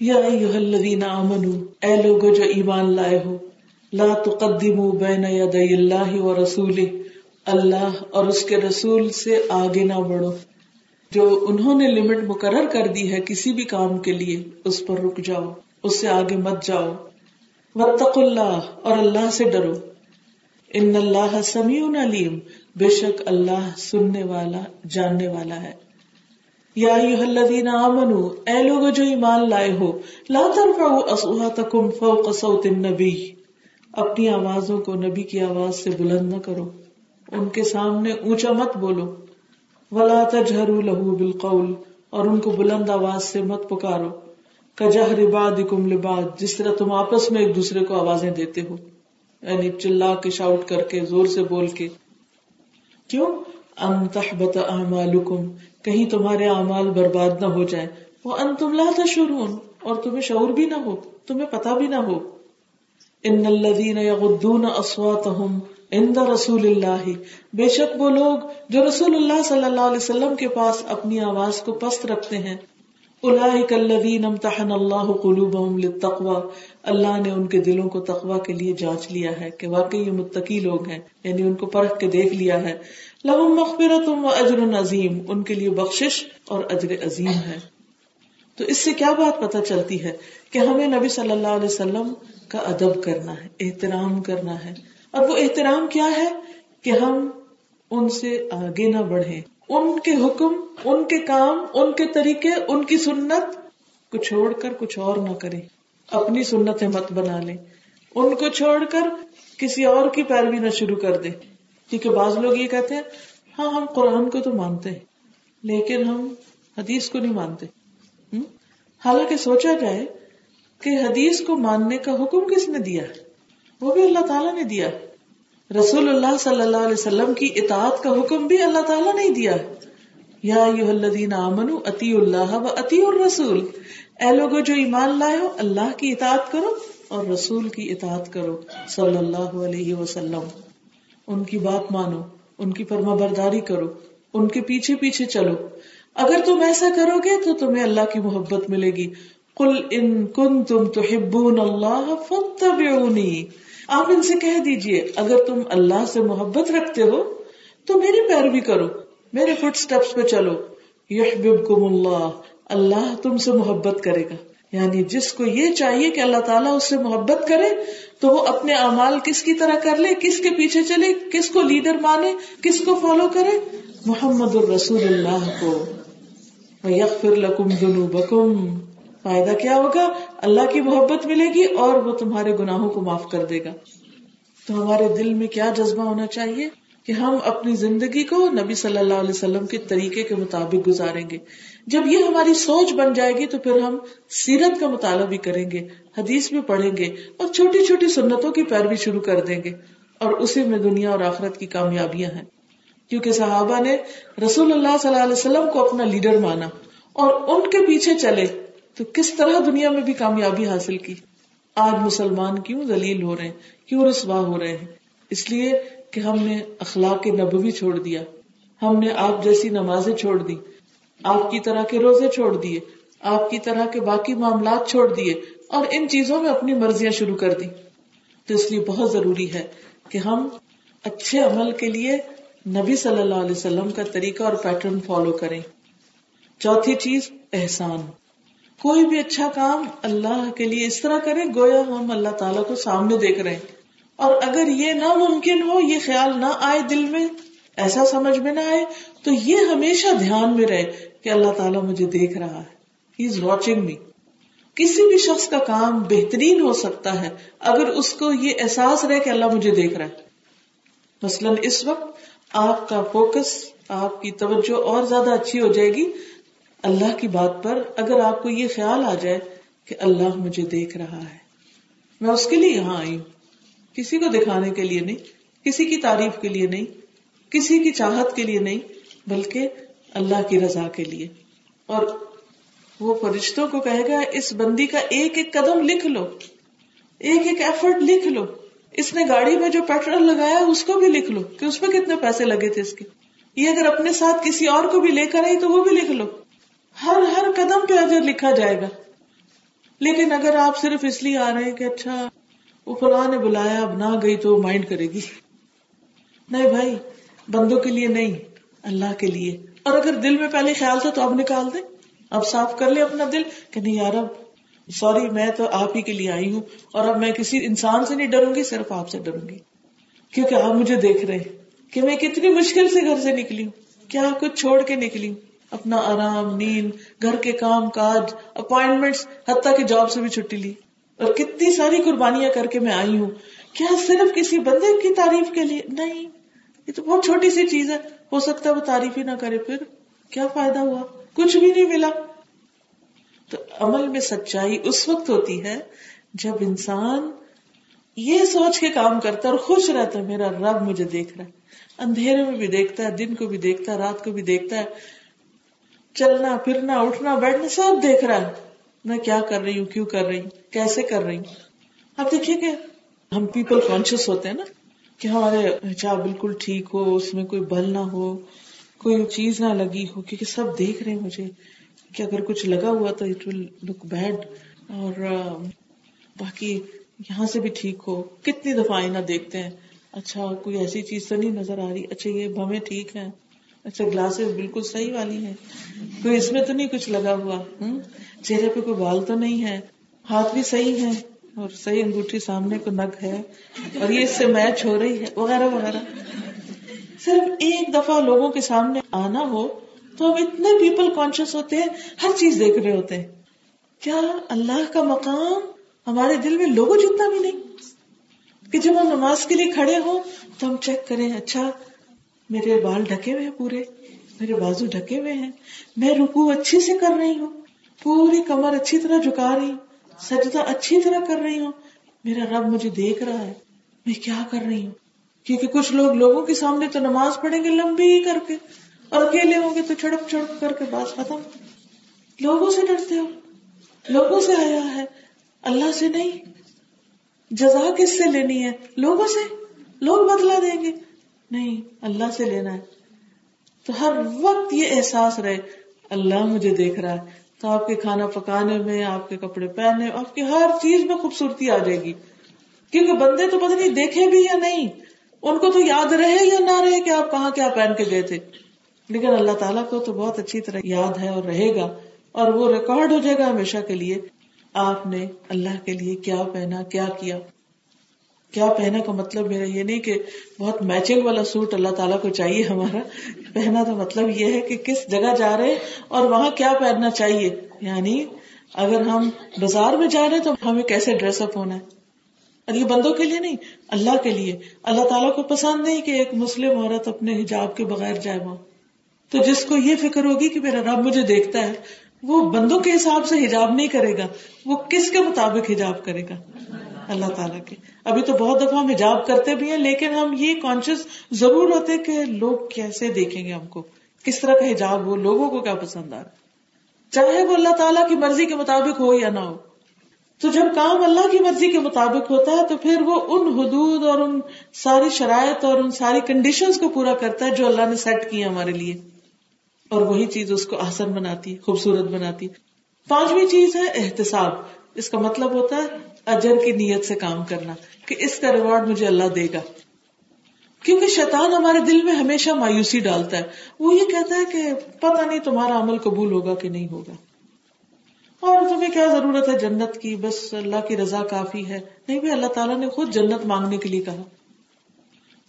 یا ایوہ الذین آمنوا، اے لوگو جو ایمان لائے ہو، لا تقدموا بین یدی اللہ و اللہ اور اس کے رسول سے آگے نہ بڑھو۔ جو انہوں نے لمٹ مقرر کر دی ہے کسی بھی کام کے لیے، اس پر رک جاؤ، اس سے آگے مت جاؤ۔ وطق اللہ اور اللہ سے ڈرو۔ ان اللہ سمیع علیم۔ بے شک اللہ سننے والا، جاننے والا ہے۔ یا الذین آمنو، اے لوگ جو ایمان لائے ہو، لا ترفعوا اصواتکم فوق صوت النبی۔ اپنی آوازوں کو نبی کی آواز سے بلند نہ کرو۔ ان کے سامنے اونچا مت بولو۔ ولا تجہروا له بالقول۔ اور ان کو بلند آواز سے مت پکارو۔ کجہر بعضکم لبعض، جس طرح تم آپس میں ایک دوسرے کو آوازیں دیتے ہو۔ یعنی چلا کے شاؤٹ کر کے، زور سے بول کے۔ کیوں؟ ان تحبط اعمالکم، کہیں تمہارے اعمال برباد نہ ہو جائیں۔ وہ ان تم لا تشعرون، اور تمہیں شعور بھی نہ ہو، تمہیں پتا بھی نہ ہو۔ ان الذين يغضون اصواتهم عند رسول اللہ۔ بے شک وہ لوگ جو رسول اللہ صلی اللہ علیہ وسلم کے پاس اپنی آواز کو پست رکھتے ہیں۔ اولئک الذین امتحن اللہ قلوبهم للتقوى اللہ نے ان کے دلوں کو تقوی کے لیے جانچ لیا ہے کہ واقعی یہ متقی لوگ ہیں یعنی ان کو پرکھ کے دیکھ لیا ہے۔ لهم مغفرت و اجر عظیم، ان کے لیے بخشش اور اجر عظیم ہے۔ تو اس سے کیا بات پتہ چلتی ہے کہ ہمیں نبی صلی اللہ علیہ وسلم کا ادب کرنا ہے، احترام کرنا ہے۔ اور وہ احترام کیا ہے کہ ہم ان سے آگے نہ بڑھے ان کے حکم، ان کے کام، ان کے طریقے، ان کی سنت کو چھوڑ کر کچھ اور نہ کرے۔ اپنی سنت مت بنا لے۔ ان کو چھوڑ کر کسی اور کی پیروی نہ شروع کر دے۔ کیونکہ بعض لوگ یہ کہتے ہیں ہاں ہم قرآن کو تو مانتے ہیں، لیکن ہم حدیث کو نہیں مانتے۔ حالانکہ سوچا جائے کہ حدیث کو ماننے کا حکم کس نے دیا؟ وہ بھی اللہ تعالیٰ نے دیا۔ رسول اللہ صلی اللہ علیہ وسلم کی اطاعت کا حکم بھی اللہ تعالیٰ نے دیا۔ یا الذین آمنوا اتی اللہ و اتی الرسول۔ اے لوگو، جو ایمان لائے ہو، اللہ کی اطاعت کرو اور رسول کی اطاعت کرو۔ صلی اللہ علیہ وسلم۔ ان کی بات مانو، ان کی فرما برداری کرو، ان کے پیچھے پیچھے چلو۔ اگر تم ایسا کرو گے تو تمہیں اللہ کی محبت ملے گی۔ کل ان کن تم تو اللہ فتبعونی آپ ان سے کہہ دیجیے، اگر تم اللہ سے محبت رکھتے ہو، تو میری پیروی کرو، میرے فٹ سٹیپس پہ چلو۔ یحببکم اللہ اللہ تم سے محبت کرے گا۔ یعنی جس کو یہ چاہیے کہ اللہ تعالیٰ اس سے محبت کرے، تو وہ اپنے اعمال کس کی طرح کر لے، کس کے پیچھے چلے، کس کو لیڈر مانے، کس کو فالو کرے۔ محمد الرسول اللہ کو۔ یغفر لکم ذنوبکم فائدہ کیا ہوگا؟ اللہ کی محبت ملے گی اور وہ تمہارے گناہوں کو معاف کر دے گا۔ تو ہمارے دل میں کیا جذبہ ہونا چاہیے؟ کہ ہم اپنی زندگی کو نبی صلی اللہ علیہ وسلم کے طریقے کے مطابق گزاریں گے۔ جب یہ ہماری سوچ بن جائے گی تو پھر ہم سیرت کا مطالعہ بھی کریں گے، حدیث بھی پڑھیں گے اور چھوٹی چھوٹی سنتوں کی پیروی شروع کر دیں گے۔ اور اسی میں دنیا اور آخرت کی کامیابیاں ہیں۔ کیونکہ صحابہ نے رسول اللہ صلی اللہ علیہ وسلم کو اپنا لیڈر مانا اور ان کے پیچھے چلے۔ تو کس طرح دنیا میں بھی کامیابی حاصل کی؟ آج مسلمان کیوں دلیل ہو رہے ہیں؟ کیوں رسوا ہو رہے ہیں؟ اس لیے کہ ہم نے اخلاق نبوی چھوڑ دیا۔ ہم نے آپ جیسی نمازیں چھوڑ دی آپ کی طرح کے روزے چھوڑ دیے۔ آپ کی طرح کے باقی معاملات چھوڑ دیے اور ان چیزوں میں اپنی مرضیاں شروع کر دی تو اس لیے بہت ضروری ہے کہ ہم اچھے عمل کے لیے نبی صلی اللہ علیہ وسلم کا طریقہ اور پیٹرن فالو کریں۔ چوتھی چیز، احسان۔ کوئی بھی اچھا کام اللہ کے لیے اس طرح کرے گویا ہم اللہ تعالیٰ کو سامنے دیکھ رہے ہیں۔ اور اگر یہ ناممکن ہو، یہ خیال نہ آئے دل میں، ایسا سمجھ میں نہ آئے، تو یہ ہمیشہ دھیان میں رہے کہ اللہ تعالیٰ مجھے دیکھ رہا ہے۔ از واچنگ می کسی بھی شخص کا کام بہترین ہو سکتا ہے اگر اس کو یہ احساس رہے کہ اللہ مجھے دیکھ رہا ہے۔ مثلاً اس وقت آپ کا فوکس آپ کی توجہ اور زیادہ اچھی ہو جائے گی۔ اللہ کی بات پر اگر آپ کو یہ خیال آ جائے کہ اللہ مجھے دیکھ رہا ہے۔ میں اس کے لیے یہاں آئی ہوں۔ کسی کو دکھانے کے لیے نہیں، کسی کی تعریف کے لیے نہیں، کسی کی چاہت کے لیے نہیں، بلکہ اللہ کی رضا کے لیے۔ اور وہ فرشتوں کو کہے گا، اس بندی کا ایک ایک قدم لکھ لو۔ ایک ایک ایفرٹ لکھ لو۔ اس نے گاڑی میں جو پیٹرول لگایا اس کو بھی لکھ لو کہ اس میں کتنے پیسے لگے تھے اس کے۔ یہ اگر اپنے ساتھ کسی اور کو بھی لے کر آئی تو وہ بھی لکھ لو۔ ہر ہر قدم پہ اجر لکھا جائے گا۔ لیکن اگر آپ صرف اس لیے آ رہے ہیں کہ اچھا وہ فلاں نے بلایا، اب نہ گئی تو مائنڈ کرے گی۔ نہیں بھائی، بندوں کے لیے نہیں، اللہ کے لیے۔ اور اگر دل میں پہلے خیال تھا تو اب نکال دیں۔ اب صاف کر لے اپنا دل کہ نہیں یار، اب سوری، میں تو آپ ہی کے لیے آئی ہوں۔ اور اب میں کسی انسان سے نہیں ڈروں گی، صرف آپ سے ڈروں گی۔ کیونکہ آپ مجھے دیکھ رہے کہ میں کتنی مشکل سے گھر سے نکلی ہوں۔ کیا کچھ چھوڑ کے نکلی ہوں۔ اپنا آرام، نیند، گھر کے کام کاج اپوائنٹمنٹ حتیٰ کی جاب سے بھی چھٹی لی۔ اور کتنی ساری قربانیاں کر کے میں آئی ہوں۔ کیا صرف کسی بندے کی تعریف کے لیے؟ نہیں۔ یہ تو بہت چھوٹی سی چیز ہے۔ ہو سکتا ہے وہ تعریف ہی نہ کرے۔ پھر کیا فائدہ ہوا؟ کچھ بھی نہیں ملا۔ تو عمل میں سچائی اس وقت ہوتی ہے جب انسان یہ سوچ کے کام کرتا اور خوش رہتا ہے، میرا رب مجھے دیکھ رہا ہے۔ اندھیرے میں بھی دیکھتا ہے، دن کو بھی دیکھتا ہے، رات کو بھی دیکھتا ہے۔ چلنا پھرنا اٹھنا بیٹھنا سب دیکھ رہا ہے۔ میں کیا کر رہی ہوں، کیوں کر رہی ہوں، کیسے کر رہی ہوں؟ اب دیکھیے کہ ہم پیپل کانشیس ہوتے ہیں نا کہ ہمارے حجاب بالکل ٹھیک ہو، اس میں کوئی بل نہ ہو، کوئی چیز نہ لگی ہو، کیونکہ سب دیکھ رہے ہیں مجھے کہ اگر کچھ لگا ہوا تو اٹ ول لک بیڈ اور باقی یہاں سے بھی ٹھیک ہو۔ کتنی دفعہ آئینہ دیکھتے ہیں۔ اچھا کوئی ایسی چیز تو نہیں نظر آ رہی؟ اچھا یہ بھویں ٹھیک ہے اچھا گلاسز بالکل صحیح والی ہے کوئی اس میں تو نہیں کچھ لگا ہوا؟ چہرے پہ کوئی بال تو نہیں ہے؟ ہاتھ بھی صحیح ہے اور صحیح انگوٹھی سامنے کو نگ ہے اور یہ اس سے میچ ہو رہی ہے، وغیرہ وغیرہ۔ صرف ایک دفعہ لوگوں کے سامنے آنا ہو تو ہم اتنے پیپل کانشیس ہوتے ہیں، ہر چیز دیکھ رہے ہوتے ہیں۔ کیا اللہ کا مقام ہمارے دل میں لوگوں جتنا بھی نہیں؟ کہ جب ہم نماز کے لیے کھڑے ہوں تو ہم چیک کریں اچھا میرے بال ڈھکے ہوئے ہیں پورے، میرے بازو ڈھکے ہوئے ہیں، میں رکو اچھی سے کر رہی ہوں، پوری کمر اچھی طرح جھکا رہی ہوں، سجدہ اچھی طرح کر رہی ہوں، میرا رب مجھے دیکھ رہا ہے، میں کیا کر رہی ہوں؟ کیونکہ کچھ لوگ لوگوں کے سامنے تو نماز پڑھیں گے لمبی کر کے، اور اکیلے ہوں گے تو چھڑک چھڑک کر کے بات ختم۔ لوگوں سے ڈرتے ہو، لوگوں سے آیا ہے، اللہ سے نہیں، جزا کس سے لینی ہے؟ لوگوں سے، لوگ بدلا دیں گے۔ نہیں، اللہ سے لینا ہے۔ تو ہر وقت یہ احساس رہے، اللہ مجھے دیکھ رہا ہے۔ تو آپ کے کھانا پکانے میں، آپ کے کپڑے پہننے، آپ کی ہر چیز میں خوبصورتی آ جائے گی۔ کیونکہ بندے تو پتہ نہیں دیکھے بھی یا نہیں۔ ان کو تو یاد رہے یا نہ رہے کہ آپ کہاں کیا پہن کے گئے تھے۔ لیکن اللہ تعالیٰ کو تو بہت اچھی طرح یاد ہے اور رہے گا۔ اور وہ ریکارڈ ہو جائے گا ہمیشہ کے لیے۔ آپ نے اللہ کے لیے کیا پہنا، کیا کیا؟ کیا پہنا کا مطلب میرا یہ نہیں کہ بہت میچنگ والا سوٹ اللہ تعالیٰ کو چاہیے ہمارا۔ پہنا تو مطلب یہ ہے کہ کس جگہ جا رہے اور وہاں کیا پہننا چاہیے؟ یعنی اگر ہم بازار میں جا رہے تو ہمیں کیسے ڈریس اپ ہونا ہے؟ اور یہ بندوں کے لیے نہیں، اللہ کے لیے۔ اللہ تعالیٰ کو پسند نہیں کہ ایک مسلم عورت اپنے حجاب کے بغیر جائے وہاں۔ تو جس کو یہ فکر ہوگی کہ میرا رب مجھے دیکھتا ہے، وہ بندوں کے حساب سے حجاب نہیں کرے گا، وہ کس کے مطابق حجاب کرے گا؟ اللہ تعالیٰ کے۔ ابھی تو بہت دفعہ ہم حجاب کرتے بھی ہیں، لیکن ہم یہ کانشیس ضرور ہوتے کہ لوگ کیسے دیکھیں گے ہم کو۔ کس طرح کا حجاب ہو، لوگوں کو کیا پسند آ چاہے وہ اللہ تعالیٰ کی مرضی کے مطابق ہو یا نہ ہو۔ تو جب کام اللہ کی مرضی کے مطابق ہوتا ہے، تو پھر وہ ان حدود اور ان ساری شرائط اور ان ساری کنڈیشنز کو پورا کرتا ہے جو اللہ نے سیٹ کی ہمارے لیے۔ اور وہی چیز اس کو آسن بناتی، خوبصورت بناتی۔ پانچویں چیز ہے احتساب۔ اس کا مطلب ہوتا ہے اجر کی نیت سے کام کرنا کہ اس کا ریوارڈ مجھے اللہ دے گا۔ کیونکہ شیطان ہمارے دل میں ہمیشہ مایوسی ڈالتا ہے۔ وہ یہ کہتا ہے کہ پتہ نہیں تمہارا عمل قبول ہوگا کہ نہیں ہوگا۔ اور تمہیں کیا ضرورت ہے جنت کی؟ بس اللہ کی رضا کافی ہے۔ نہیں بھی اللہ تعالیٰ نے خود جنت مانگنے کے لیے کہا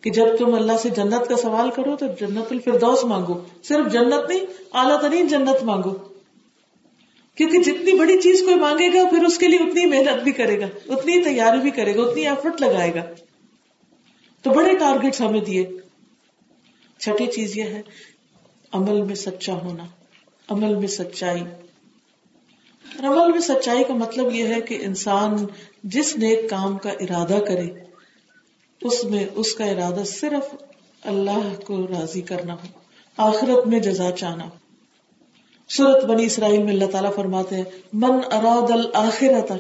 کہ جب تم اللہ سے جنت کا سوال کرو تو جنت الفردوس مانگو۔ صرف جنت نہیں، اعلیٰ ترین جنت مانگو۔ کیونکہ جتنی بڑی چیز کوئی مانگے گا، پھر اس کے لیے اتنی محنت بھی کرے گا، اتنی تیاری بھی کرے گا، اتنی ایفرٹ لگائے گا۔ تو بڑے ٹارگیٹ ہمیں دیے۔ چھٹی چیز یہ ہے، عمل میں سچا ہونا، عمل میں سچائی۔ عمل میں سچائی کا مطلب یہ ہے کہ انسان جس نیک کام کا ارادہ کرے، اس میں اس کا ارادہ صرف اللہ کو راضی کرنا ہو، آخرت میں جزا چاہنا ہو۔ سورت بنی اسرائیل میں اللہ تعالیٰ فرماتے ہیں، من اراد الآخرت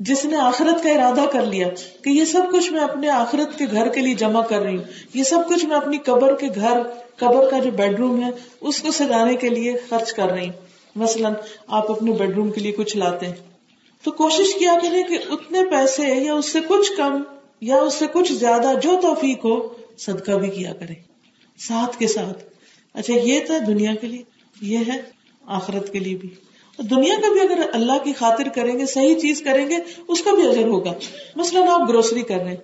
جس نے آخرت کا ارادہ کر لیا کہ یہ سب کچھ میں اپنے آخرت کے گھر کے لیے جمع کر رہی ہوں، یہ سب کچھ میں اپنی قبر کے گھر، قبر کا جو بیڈ روم ہے، اس کو سجانے کے لیے خرچ کر رہی ہوں۔ مثلاً آپ اپنے بیڈ روم کے لیے کچھ لاتے ہیں۔ تو کوشش کیا کرے کہ اتنے پیسے یا اس سے کچھ کم یا اس سے کچھ زیادہ جو توفیق ہو، صدقہ بھی کیا کرے ساتھ کے ساتھ اچھا یہ تھا دنیا کے لیے۔ یہ ہے آخرت کے لیے بھی۔ دنیا کا بھی اگر اللہ کی خاطر کریں گے، صحیح چیز کریں گے، اس کا بھی اجر ہوگا۔ مثلاً آپ گروسری کر رہے ہیں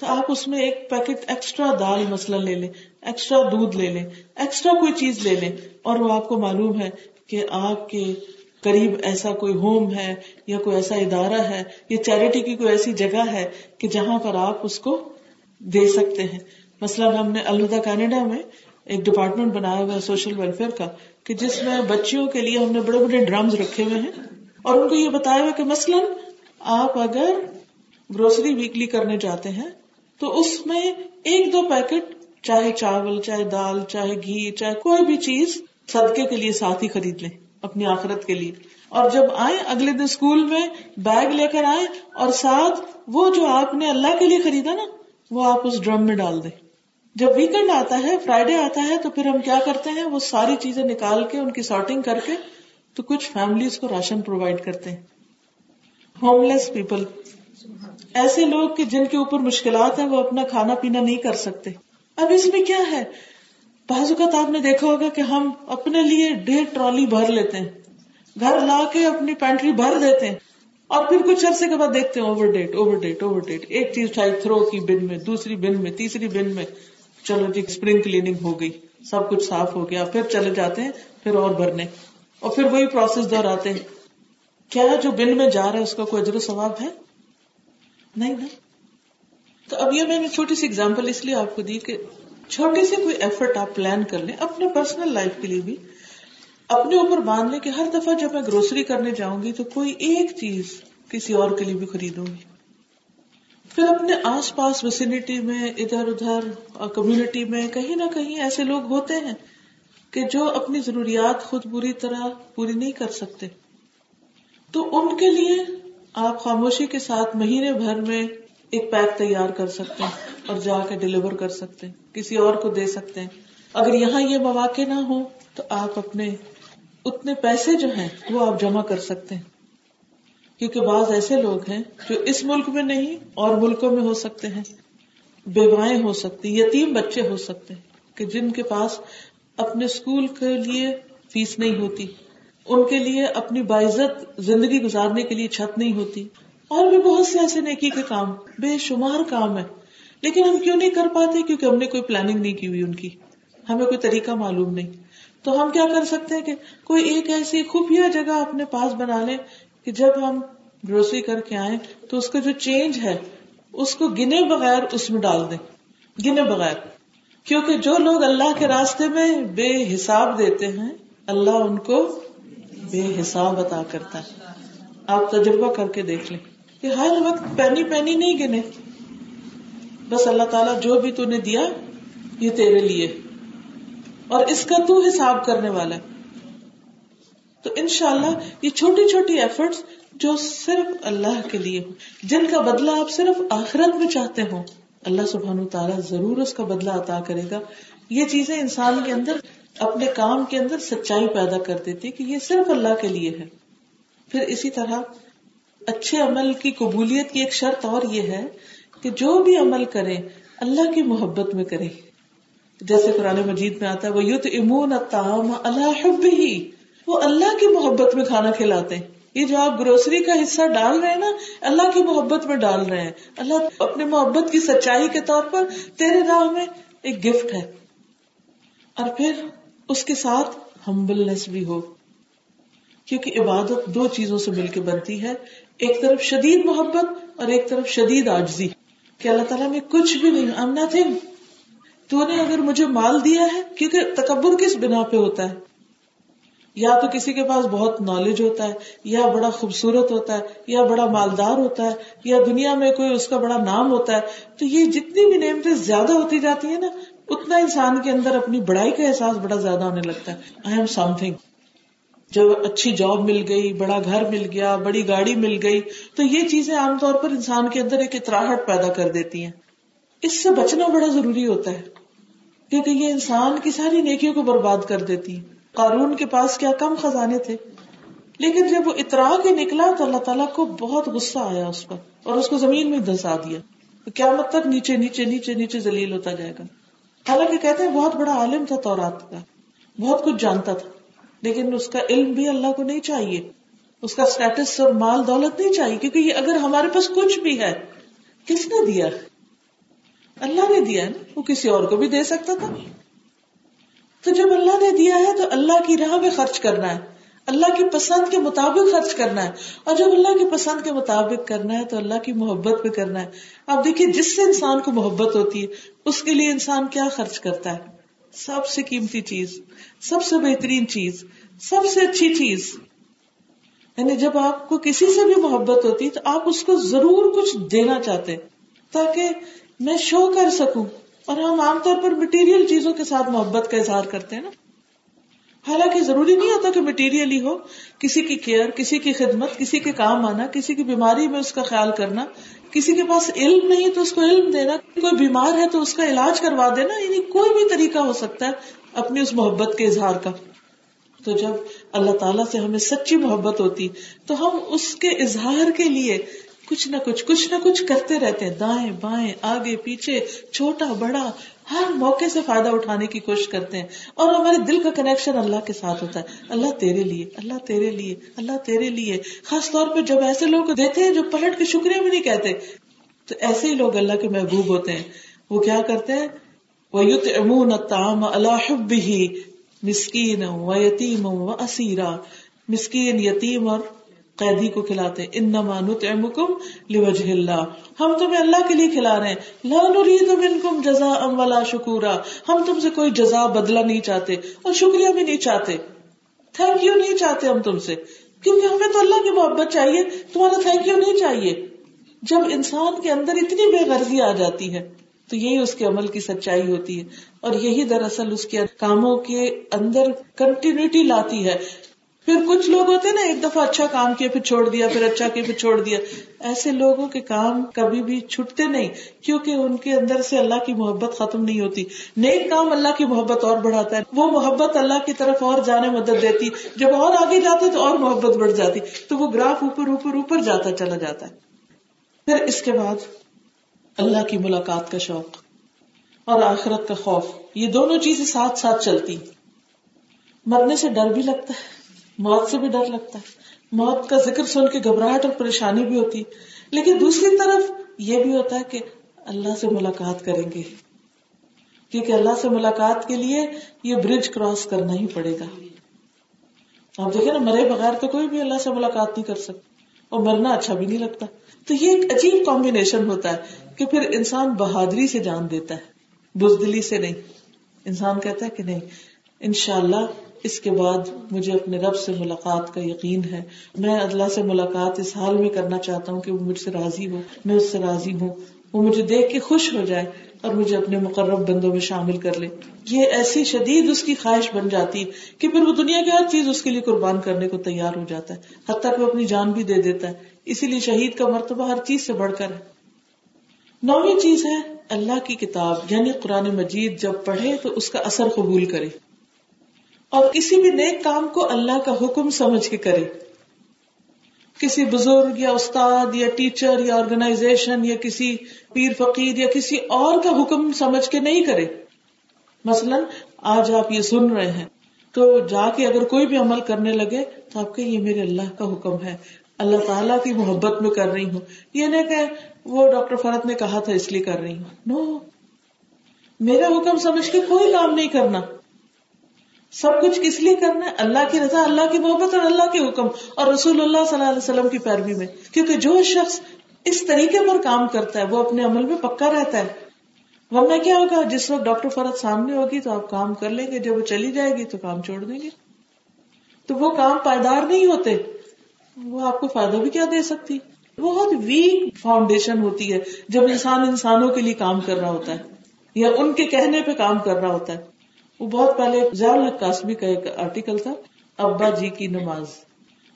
تو آپ اس میں ایک پیکٹ ایکسٹرا دال مثلاً لے لیں ایکسٹرا دودھ لے لیں ایکسٹرا کوئی چیز لے لیں۔ اور وہ آپ کو معلوم ہے کہ آپ کے قریب ایسا کوئی ہوم ہے یا کوئی ایسا ادارہ ہے یا چیریٹی کی کوئی ایسی جگہ ہے کہ جہاں پر آپ اس کو دے سکتے ہیں۔ مثلاً ہم نے الوداع کینیڈا میں ایک ڈپارٹمنٹ بنایا ہوا ہے سوشل ویلفیئر کا کہ جس میں بچیوں کے لیے ہم نے بڑے بڑے ڈرمز رکھے ہوئے ہیں اور ان کو یہ بتایا ہوا کہ مثلاً آپ اگر گروسری ویکلی کرنے جاتے ہیں تو اس میں ایک دو پیکٹ چاہے چاول، چاہے دال، چاہے گھی، چاہے کوئی بھی چیز صدقے کے لیے ساتھ ہی خرید لیں، اپنی آخرت کے لیے۔ اور جب آئے اگلے دن اسکول میں بیگ لے کر آئے اور ساتھ وہ جو آپ نے اللہ کے لیے خریدا نا، وہ آپ اس ڈرم میں ڈال دیں۔ جب ویکینڈ آتا ہے فرائیڈے آتا ہے، تو پھر ہم کیا کرتے ہیں؟ وہ ساری چیزیں نکال کے، ان کی سارٹنگ کر کے، تو کچھ فیملیز کو راشن پرووائڈ کرتے ہیں۔ ہوم لیس پیپل ایسے لوگ جن کے اوپر مشکلات ہیں، وہ اپنا کھانا پینا نہیں کر سکتے۔ اب اس میں کیا ہے؟ بعض اوقات آپ نے دیکھا ہوگا کہ ہم اپنے لیے ڈیڑھ ٹرالی بھر لیتے ہیں۔ گھر لا کے اپنی پینٹری بھر دیتے ہیں۔ اور پھر کچھ عرصے کے بعد دیکھتے ہیں over date over date over date ایک چیز اٹھائی تھرو کی بن میں، دوسری بن میں، تیسری بن میں۔ چلو جی اسپرنگ کلیننگ ہو گئی، سب کچھ صاف ہو گیا، پھر چلے جاتے ہیں، پھر اور بھرنے۔ اور پھر وہی پروسیس دہراتے ہیں۔ کیا جو بن میں جا رہا ہے، اس کا کوئی اجر و ثواب ہے؟ نہیں نا تو اب یہ میں نے چھوٹی سی اگزامپل اس لیے آپ کو دی کہ چھوٹی سی کوئی ایفرٹ آپ پلان کر لیں، اپنے پرسنل لائف کے لیے بھی۔ اپنے اوپر باندھ لیں کہ ہر دفعہ جب میں گروسری کرنے جاؤں گی تو کوئی ایک چیز کسی اور کے لیے بھی خریدوں گی۔ پھر اپنے آس پاس ویسینٹی میں، ادھر ادھر کمیونٹی میں کہیں نہ کہیں ایسے لوگ ہوتے ہیں کہ جو اپنی ضروریات خود پوری طرح پوری نہیں کر سکتے۔ تو ان کے لیے آپ خاموشی کے ساتھ مہینے بھر میں ایک پیک تیار کر سکتے ہیں اور جا کے ڈلیور کر سکتے ہیں، کسی اور کو دے سکتے ہیں۔ اگر یہاں یہ مواقع نہ ہو تو آپ اپنے، اتنے پیسے جو ہیں وہ آپ جمع کر سکتے ہیں۔ کیونکہ بعض ایسے لوگ ہیں جو اس ملک میں نہیں اور ملکوں میں ہو سکتے ہیں۔ بیوائیں ہو سکتی یتیم بچے ہو سکتے ہیں کہ جن کے پاس اپنے اسکول کے لیے فیس نہیں ہوتی، ان کے لیے اپنی باعزت زندگی گزارنے کے لیے چھت نہیں ہوتی۔ اور بھی بہت سے ایسے نیکی کے کام، بے شمار کام ہے لیکن ہم کیوں نہیں کر پاتے؟ کیونکہ ہم نے کوئی پلاننگ نہیں کی ہوئی ان کی۔ ہمیں کوئی طریقہ معلوم نہیں۔ تو ہم کیا کر سکتے ہیں کہ کوئی ایک ایسی خفیہ جگہ اپنے پاس بنا لیں کہ جب ہم گروسری کر کے آئے تو اس کا جو چینج ہے، اس کو گنے بغیر اس میں ڈال دیں۔ گنے بغیر۔ کیونکہ جو لوگ اللہ کے راستے میں بے حساب دیتے ہیں، اللہ ان کو بے حساب عطا کرتا ہے۔ آپ تجربہ کر کے دیکھ لیں کہ ہر وقت پینی پینی نہیں گنے۔ بس اللہ تعالیٰ جو بھی تو نے دیا، یہ تیرے لیے۔ اور اس کا تو حساب کرنے والا ہے۔ تو انشاءاللہ یہ چھوٹی چھوٹی ایفرٹس جو صرف اللہ کے لیے ہو جن کا بدلہ آپ صرف آخرت میں چاہتے ہو اللہ سبحان تعالیٰ ضرور اس کا بدلہ عطا کرے گا۔ یہ چیزیں انسان کے اندر، اپنے کام کے اندر سچائی پیدا کر دیتی کہ یہ صرف اللہ کے لیے ہے۔ پھر اسی طرح اچھے عمل کی قبولیت کی ایک شرط اور یہ ہے کہ جو بھی عمل کرے، اللہ کی محبت میں کرے۔ جیسے قرآن مجید میں آتا ہے وہ یوت امون اللہ وہ اللہ کی محبت میں کھانا کھلاتے ہیں۔ یہ جو آپ گروسری کا حصہ ڈال رہے ہیں نا، اللہ کی محبت میں ڈال رہے ہیں۔ اللہ اپنے محبت کی سچائی کے طور پر تیرے راہ میں ایک گفٹ ہے۔ اور پھر اس کے ساتھ ہمبلنس بھی ہو۔ کیونکہ عبادت دو چیزوں سے مل کے بنتی ہے۔ ایک طرف شدید محبت اور ایک طرف شدید آجزی کہ اللہ تعالیٰ میں کچھ بھی نہیں ام نتھنگ تو نے اگر مجھے مال دیا ہے، کیونکہ تکبر کس بنا پہ ہوتا ہے؟ یا تو کسی کے پاس بہت نالج ہوتا ہے، یا بڑا خوبصورت ہوتا ہے، یا بڑا مالدار ہوتا ہے، یا دنیا میں کوئی اس کا بڑا نام ہوتا ہے، تو یہ جتنی بھی نعمتیں زیادہ ہوتی جاتی ہیں نا، اتنا انسان کے اندر اپنی بڑائی کا احساس بڑا زیادہ ہونے لگتا ہے۔ آئی ایم سم تھنگ جب اچھی جاب مل گئی، بڑا گھر مل گیا، بڑی گاڑی مل گئی، تو یہ چیزیں عام طور پر انسان کے اندر ایک اطراہٹ پیدا کر دیتی ہیں۔ اس سے بچنا بڑا ضروری ہوتا ہے، کیونکہ یہ انسان کی ساری نیکیوں کو برباد کر دیتی ہے قارون کے پاس کیا کم خزانے تھے۔ لیکن جب وہ اترا کے نکلا تو اللہ تعالیٰ کو بہت غصہ آیا اس پر اور اس کو زمین میں دھسا دیا۔ کیا مت تک نیچے نیچے نیچے نیچے ذلیل ہوتا جائے گا؟ حالانکہ کہتے ہیں بہت بڑا عالم تھا تورات کا۔ بہت کچھ جانتا تھا۔ لیکن اس کا علم بھی اللہ کو نہیں چاہیے۔ اس کا اسٹیٹس اور مال دولت نہیں چاہیے۔ کیونکہ یہ اگر ہمارے پاس کچھ بھی ہے، کس نے دیا؟ اللہ نے دیا وہ کسی اور کو بھی دے سکتا تھا؟ تو جب اللہ نے دیا ہے تو اللہ کی راہ میں خرچ کرنا ہے۔ اللہ کی پسند کے مطابق خرچ کرنا ہے۔ اور جب اللہ کی پسند کے مطابق کرنا ہے تو اللہ کی محبت میں کرنا ہے۔ آپ دیکھیے، جس سے انسان کو محبت ہوتی ہے، اس کے لیے انسان کیا خرچ کرتا ہے؟ سب سے قیمتی چیز، سب سے بہترین چیز، سب سے اچھی چیز۔ یعنی جب آپ کو کسی سے بھی محبت ہوتی تو آپ اس کو ضرور کچھ دینا چاہتے، تاکہ میں شو کر سکوں۔ اور ہم عام طور پر مٹیریل چیزوں کے ساتھ محبت کا اظہار کرتے ہیں نا۔ حالانکہ ضروری نہیں ہوتا کہ مٹیریل ہی ہو، کسی کی کیئر کسی کی خدمت، کسی کے کام آنا، کسی کی بیماری میں اس کا خیال کرنا۔ کسی کے پاس علم نہیں تو اس کو علم دینا، کوئی بیمار ہے تو اس کا علاج کروا دینا۔ یعنی کوئی بھی طریقہ ہو سکتا ہے اپنی اس محبت کے اظہار کا۔ تو جب اللہ تعالیٰ سے ہمیں سچی محبت ہوتی، تو ہم اس کے اظہار کے لیے کچھ نہ کچھ کچھ نہ کچھ کرتے رہتے ہیں دائیں بائیں، آگے، پیچھے، چھوٹا، بڑا، ہر موقع سے فائدہ اٹھانے کی کوشش کرتے ہیں۔ اور ہمارے دل کا کنیکشن اللہ کے ساتھ ہوتا ہے۔ اللہ تیرے لیے، اللہ تیرے لیے، اللہ تیرے لیے۔ خاص طور پہ جب ایسے لوگ دیتے ہیں جو پلٹ کے شکریہ بھی نہیں کہتے، تو ایسے ہی لوگ اللہ کے محبوب ہوتے ہیں۔ وہ کیا کرتے ہیں؟ وہ یوت امون تام اللہ بھی مسکین و یتیم و اسیرا مسکین، یتیم اور قیدی کو کھلاتے ان نمانت لوجہ اللہ۔ ہم تمہیں اللہ کے لیے کھلا رہے ہیں۔ لا نرید منکم جزا ام ولا شکورا۔ ہم تم سے کوئی جزا بدلہ نہیں چاہتے اور شکریہ بھی نہیں چاہتے۔ تھینک یو نہیں چاہتے ہم تم سے۔ کیونکہ ہمیں تو اللہ کی محبت چاہیے۔ تمہارا تھینک یو نہیں چاہیے۔ جب انسان کے اندر اتنی بے غرضی آ جاتی ہے، تو یہی اس کے عمل کی سچائی ہوتی ہے۔ اور یہی دراصل اس کے کاموں کے اندر کنٹینیوٹی لاتی ہے۔ پھر کچھ لوگ ہوتے نا، ایک دفعہ اچھا کام کیا، پھر چھوڑ دیا، پھر اچھا کیا، پھر چھوڑ دیا۔ ایسے لوگوں کے کام کبھی بھی چھٹتے نہیں، کیونکہ ان کے اندر سے اللہ کی محبت ختم نہیں ہوتی۔ نیک کام اللہ کی محبت اور بڑھاتا ہے۔ وہ محبت اللہ کی طرف اور جانے مدد دیتی۔ جب اور آگے جاتے تو اور محبت بڑھ جاتی۔ تو وہ گراف اوپر اوپر اوپر جاتا، چلا جاتا ہے۔ پھر اس کے بعد اللہ کی ملاقات کا شوق اور آخرت کا خوف، یہ دونوں چیزیں ساتھ ساتھ چلتی۔ مرنے سے ڈر بھی لگتا ہے۔ موت سے بھی ڈر لگتا ہے۔ موت کا ذکر سن کے گھبراہٹ اور پریشانی بھی ہوتی۔ لیکن دوسری طرف یہ بھی ہوتا ہے کہ اللہ سے ملاقات کریں گے۔ کیونکہ اللہ سے ملاقات کے لیے یہ برج کراس کرنا ہی پڑے گا۔ آپ دیکھیں نا، مرے بغیر تو کوئی بھی اللہ سے ملاقات نہیں کر سکتا۔ اور مرنا اچھا بھی نہیں لگتا۔ تو یہ ایک عجیب کمبینیشن ہوتا ہے کہ پھر انسان بہادری سے جان دیتا ہے۔ بزدلی سے نہیں۔ انسان کہتا ہے کہ نہیں، انشاءاللہ اللہ اس کے بعد مجھے اپنے رب سے ملاقات کا یقین ہے۔ میں اللہ سے ملاقات اس حال میں کرنا چاہتا ہوں کہ وہ مجھ سے راضی ہو، میں اس سے راضی ہوں۔ وہ مجھے دیکھ کے خوش ہو جائے اور مجھے اپنے مقرب بندوں میں شامل کر لے۔ یہ ایسی شدید اس کی خواہش بن جاتی ہے کہ پھر وہ دنیا کی ہر چیز اس کے لیے قربان کرنے کو تیار ہو جاتا ہے۔ حتیٰ کہ وہ اپنی جان بھی دے دیتا ہے۔ اسی لیے شہید کا مرتبہ ہر چیز سے بڑھ کر ہے۔ نویں چیز ہے اللہ کی کتاب یعنی قرآن مجید۔ جب پڑھے تو اس کا اثر قبول کرے۔ اور کسی بھی نیک کام کو اللہ کا حکم سمجھ کے کرے۔ کسی بزرگ یا استاد یا ٹیچر یا آرگنائزیشن یا کسی پیر فقیر یا کسی اور کا حکم سمجھ کے نہیں کرے۔ مثلا آج آپ یہ سن رہے ہیں، تو جا کے اگر کوئی بھی عمل کرنے لگے تو آپ کہ یہ میرے اللہ کا حکم ہے، اللہ تعالیٰ کی محبت میں کر رہی ہوں۔ یہ نہیں کہ وہ ڈاکٹر فرت نے کہا تھا اس لیے کر رہی ہوں۔ نو، میرا حکم سمجھ کے کوئی کام نہیں کرنا۔ سب کچھ کس لیے کرنا ہے؟ اللہ کی رضا، اللہ کی محبت اور اللہ کے حکم اور رسول اللہ صلی اللہ علیہ وسلم کی پیروی میں۔ کیونکہ جو شخص اس طریقے پر کام کرتا ہے، وہ اپنے عمل میں پکا رہتا ہے۔ ورنہ کیا ہوگا؟ جس وقت ڈاکٹر فرد سامنے ہوگی تو آپ کام کر لیں گے، جب وہ چلی جائے گی تو کام چھوڑ دیں گے۔ تو وہ کام پائیدار نہیں ہوتے۔ وہ آپ کو فائدہ بھی کیا دے سکتی؟ بہت ویک فاؤنڈیشن ہوتی ہے جب انسان انسانوں کے لیے کام کر رہا ہوتا ہے، یا ان کے کہنے پہ کام کر رہا ہوتا ہے۔ وہ بہت پہلے ضیاء قاسمی کا ایک آرٹیکل تھا، ابا جی کی نماز۔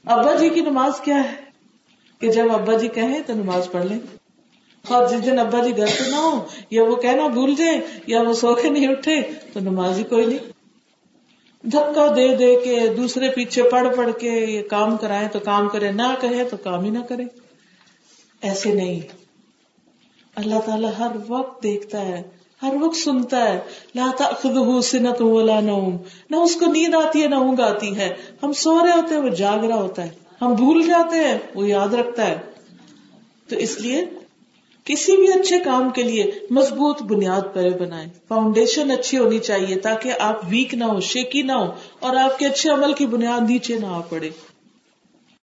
ابا جی کی نماز کیا ہے؟ کہ جب ابا جی کہیں تو نماز پڑھ لیں۔ اور جس دن ابا جی گھر پہ نہ ہو یا وہ کہنا بھول جائے یا وہ سو کے نہیں اٹھے، تو نماز ہی کوئی نہیں۔ دھکا دے دے کے دوسرے پیچھے پڑھ پڑھ کے یہ کام کرائے تو کام کرے نہ کہے تو کام ہی نہ کرے ایسے نہیں۔ اللہ تعالیٰ ہر وقت دیکھتا ہے۔ ہر وقت سنتا ہے لاتا سنت ولا نوم، نہ اس کو نیند آتی ہے، نہ اونگ آتی ہے، ہم سو رہے ہوتے ہیں، وہ جاگ رہا ہوتا ہے، ہم بھول جاتے ہیں، وہ یاد رکھتا ہے، تو اس لیے کسی بھی اچھے کام کے لیے مضبوط بنیاد پر بنائے فاؤنڈیشن اچھی ہونی چاہیے، تاکہ آپ ویک نہ ہو شیکی نہ ہو اور آپ کے اچھے عمل کی بنیاد نیچے نہ آ پڑے۔